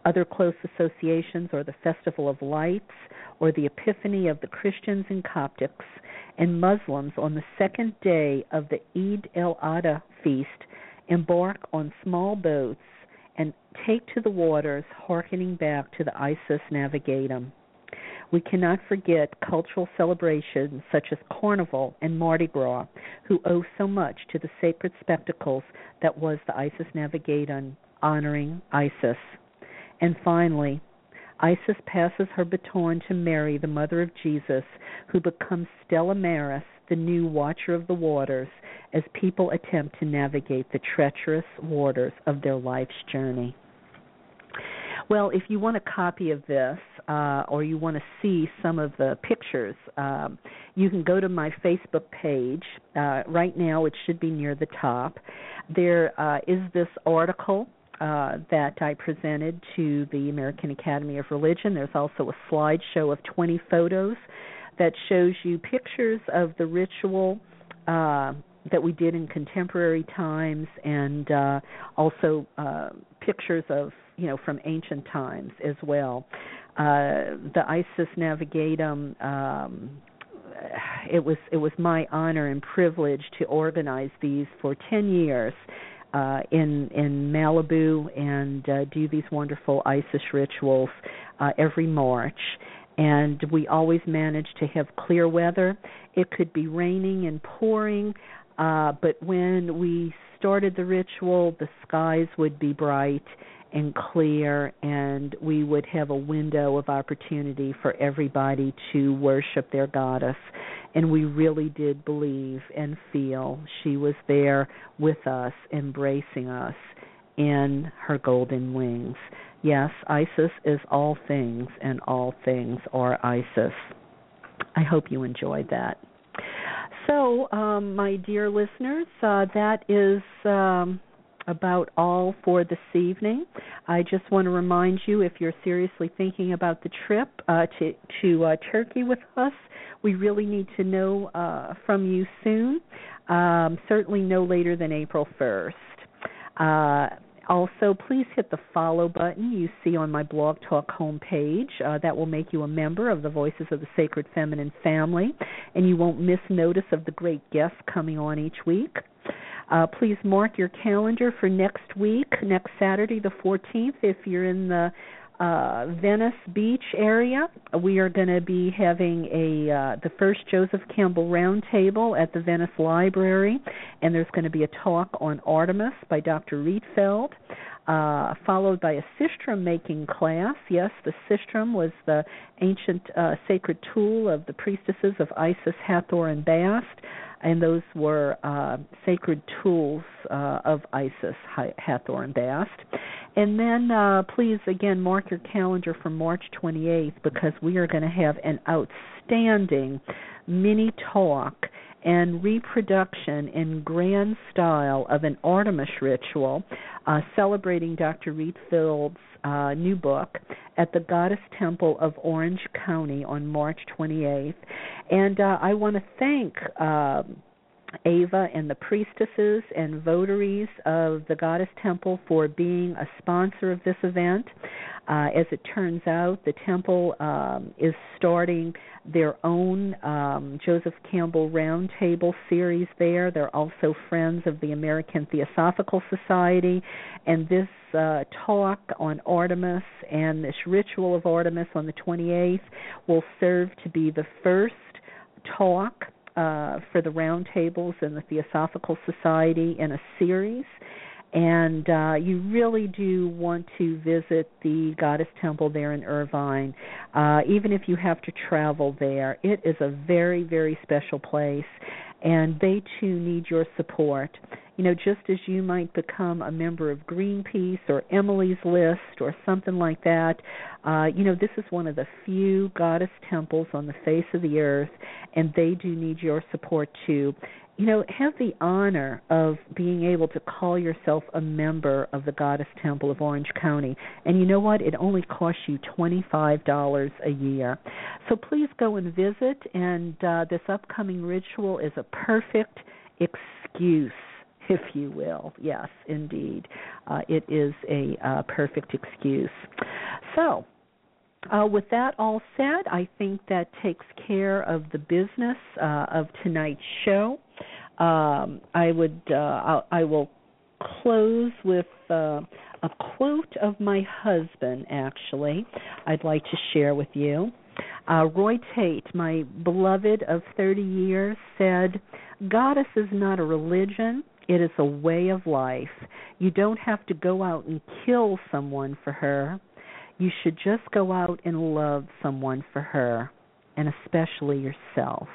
Other close associations are the Festival of Lights or the Epiphany of the Christians and Coptics, and Muslims on the second day of the Eid el Adha feast embark on small boats and take to the waters, hearkening back to the Isis Navigatum. We cannot forget cultural celebrations such as Carnival and Mardi Gras, who owe so much to the sacred spectacles that was the Isis Navigatum honoring Isis. And finally, Isis passes her baton to Mary, the mother of Jesus, who becomes Stella Maris, the new watcher of the waters, as people attempt to navigate the treacherous waters of their life's journey. Well, if you want a copy of this uh, or you want to see some of the pictures, um, you can go to my Facebook page. Uh, right now, it should be near the top. There uh, is this article uh, that I presented to the American Academy of Religion. There's also a slideshow of 20 photos that shows you pictures of the ritual uh, that we did in contemporary times and uh, also uh, pictures of you know from ancient times as well. Uh, the Isis Navigatum. Um, it was it was my honor and privilege to organize these for 10 years uh, in in Malibu and uh, do these wonderful Isis rituals uh, every March. And we always managed to have clear weather. It could be raining and pouring, uh, but when we started the ritual, the skies would be bright and clear, and we would have a window of opportunity for everybody to worship their goddess. And we really did believe and feel she was there with us, embracing us in her golden wings. Yes, Isis is all things, and all things are Isis. I hope you enjoyed that. So, um, my dear listeners, uh, that is um, about all for this evening. I just want to remind you if you're seriously thinking about the trip uh, to to uh, Turkey with us, we really need to know uh, from you soon. Um, certainly no later than April 1st. Uh, also, please hit the follow button you see on my Blog Talk homepage. Uh, that will make you a member of the Voices of the Sacred Feminine family, and you won't miss notice of the great guests coming on each week. Uh, please mark your calendar for next week, next Saturday, the 14th, if you're in the uh, Venice Beach area. We are going to be having a uh, the first Joseph Campbell Roundtable at the Venice Library, and there's going to be a talk on Artemis by Dr. Rietveld. Uh, followed by a sistrum making class. Yes, the sistrum was the ancient uh, sacred tool of the priestesses of Isis, Hathor, and Bast and those were uh, sacred tools uh, of Isis, Hathor, and Bast. And then uh, please again mark your calendar for March 28th because we are going to have an outstanding mini talk and reproduction in grand style of an Artemis ritual, uh, celebrating Dr. Reed Rietveld's uh, new book at the Goddess Temple of Orange County on March 28th. And uh, I want to thank. Uh, Ava and the priestesses and votaries of the Goddess Temple for being a sponsor of this event. Uh, as it turns out, the temple um, is starting their own um, Joseph Campbell Roundtable series there. They're also friends of the American Theosophical Society, and this uh, talk on Artemis and this ritual of Artemis on the 28th will serve to be the first talk uh, for the roundtables and the Theosophical Society in a series and uh, you really do want to visit the Goddess Temple there in Irvine, uh, even if you have to travel there. It is a very, very special place, and they too need your support. You know, just as you might become a member of Greenpeace or Emily's List or something like that, uh, you know, this is one of the few goddess temples on the face of the earth, and they do need your support too you know, have the honor of being able to call yourself a member of the Goddess Temple of Orange County. And you know what? It only costs you $25 a year. So please go and visit, and uh, this upcoming ritual is a perfect excuse. If you will, yes, indeed, uh, it is a uh, perfect excuse. So, uh, with that all said, I think that takes care of the business uh, of tonight's show. Um, I would uh, I will close with uh, a quote of my husband. Actually, I'd like to share with you. Uh, Roy Tate, my beloved of 30 years, said, "Goddess is not a religion." It is a way of life. You don't have to go out and kill someone for her you should just go out and love someone for her, and especially yourself.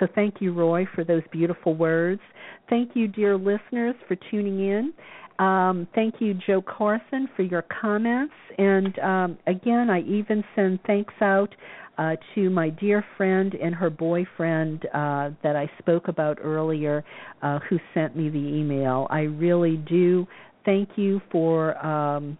So thank you, Roy, for those beautiful words. Thank you, dear listeners, for tuning in. Um, thank you, Joe Carson, for your comments. And um, again, I even send thanks out uh, to my dear friend and her boyfriend uh, that I spoke about earlier, uh, who sent me the email. I really do thank you for um,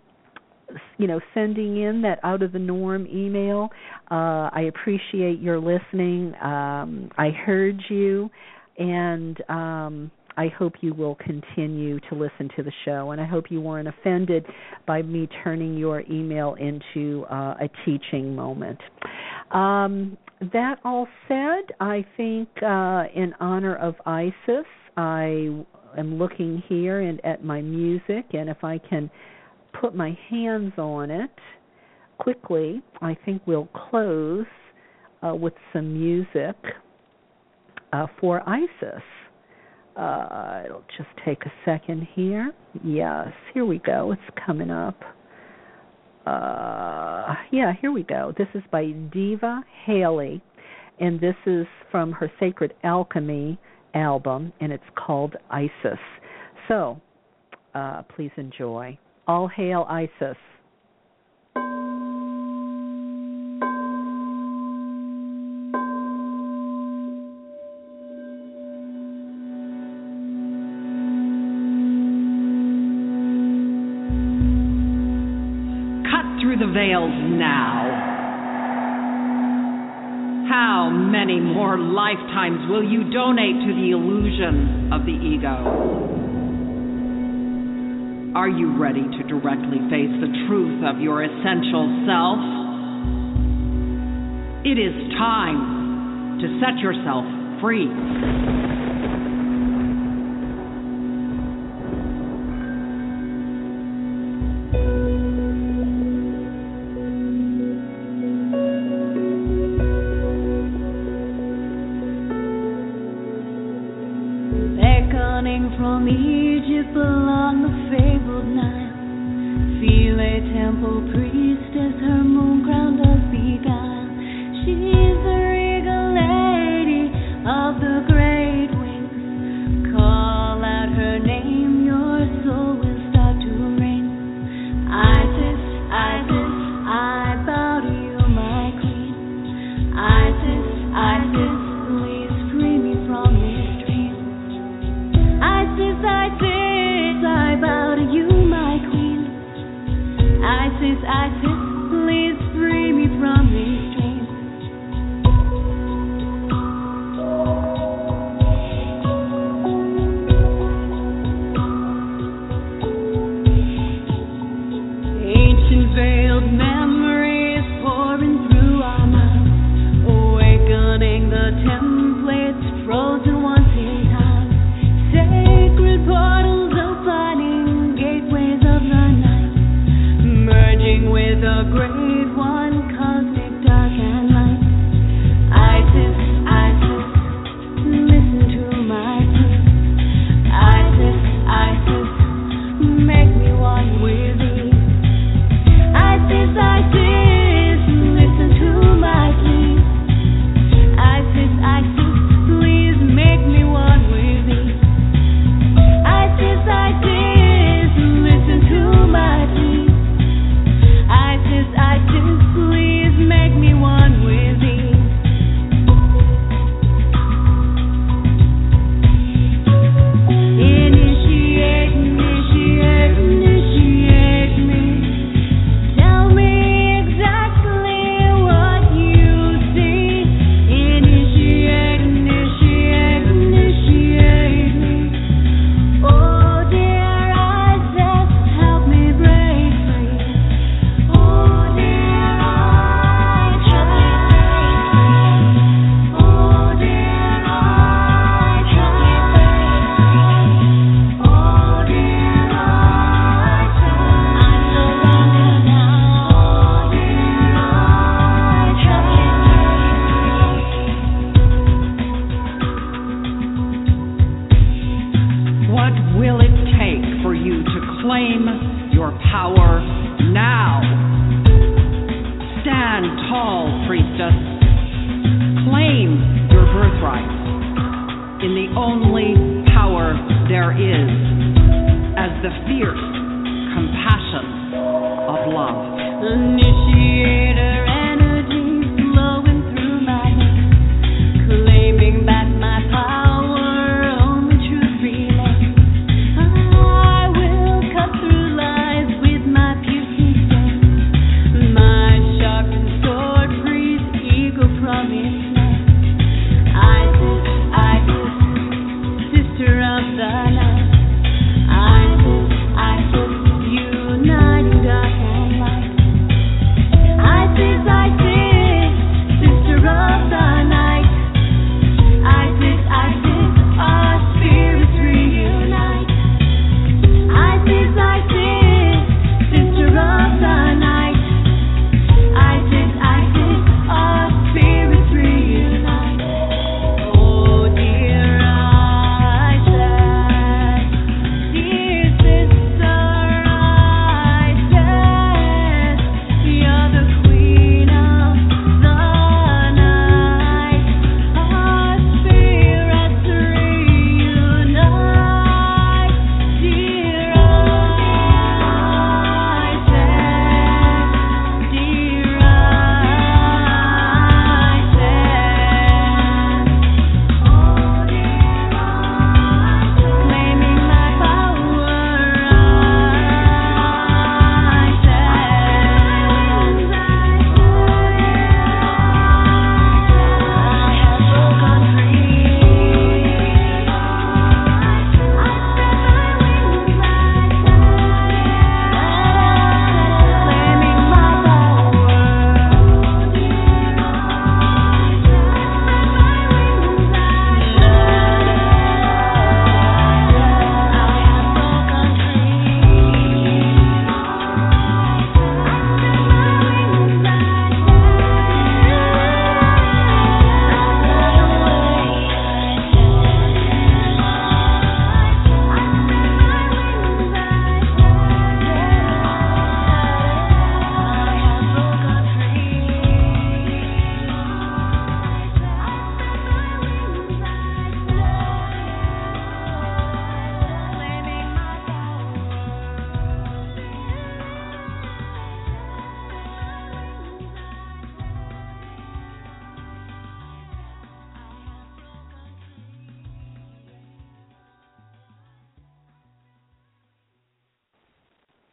you know sending in that out of the norm email. Uh, I appreciate your listening. Um, I heard you, and um, I hope you will continue to listen to the show. And I hope you weren't offended by me turning your email into uh, a teaching moment. Um, that all said, I think uh, in honor of Isis, I am looking here and at my music, and if I can put my hands on it quickly, I think we'll close uh, with some music uh, for Isis. Uh, it'll just take a second here. Yes, here we go. It's coming up. Uh, yeah, here we go. This is by Diva Haley, and this is from her Sacred Alchemy album, and it's called Isis. So, uh, please enjoy. All hail Isis. Cut through the veils now. How many more lifetimes will you donate to the illusion of the ego? Are you ready to directly face the truth of your essential self? It is time to set yourself free.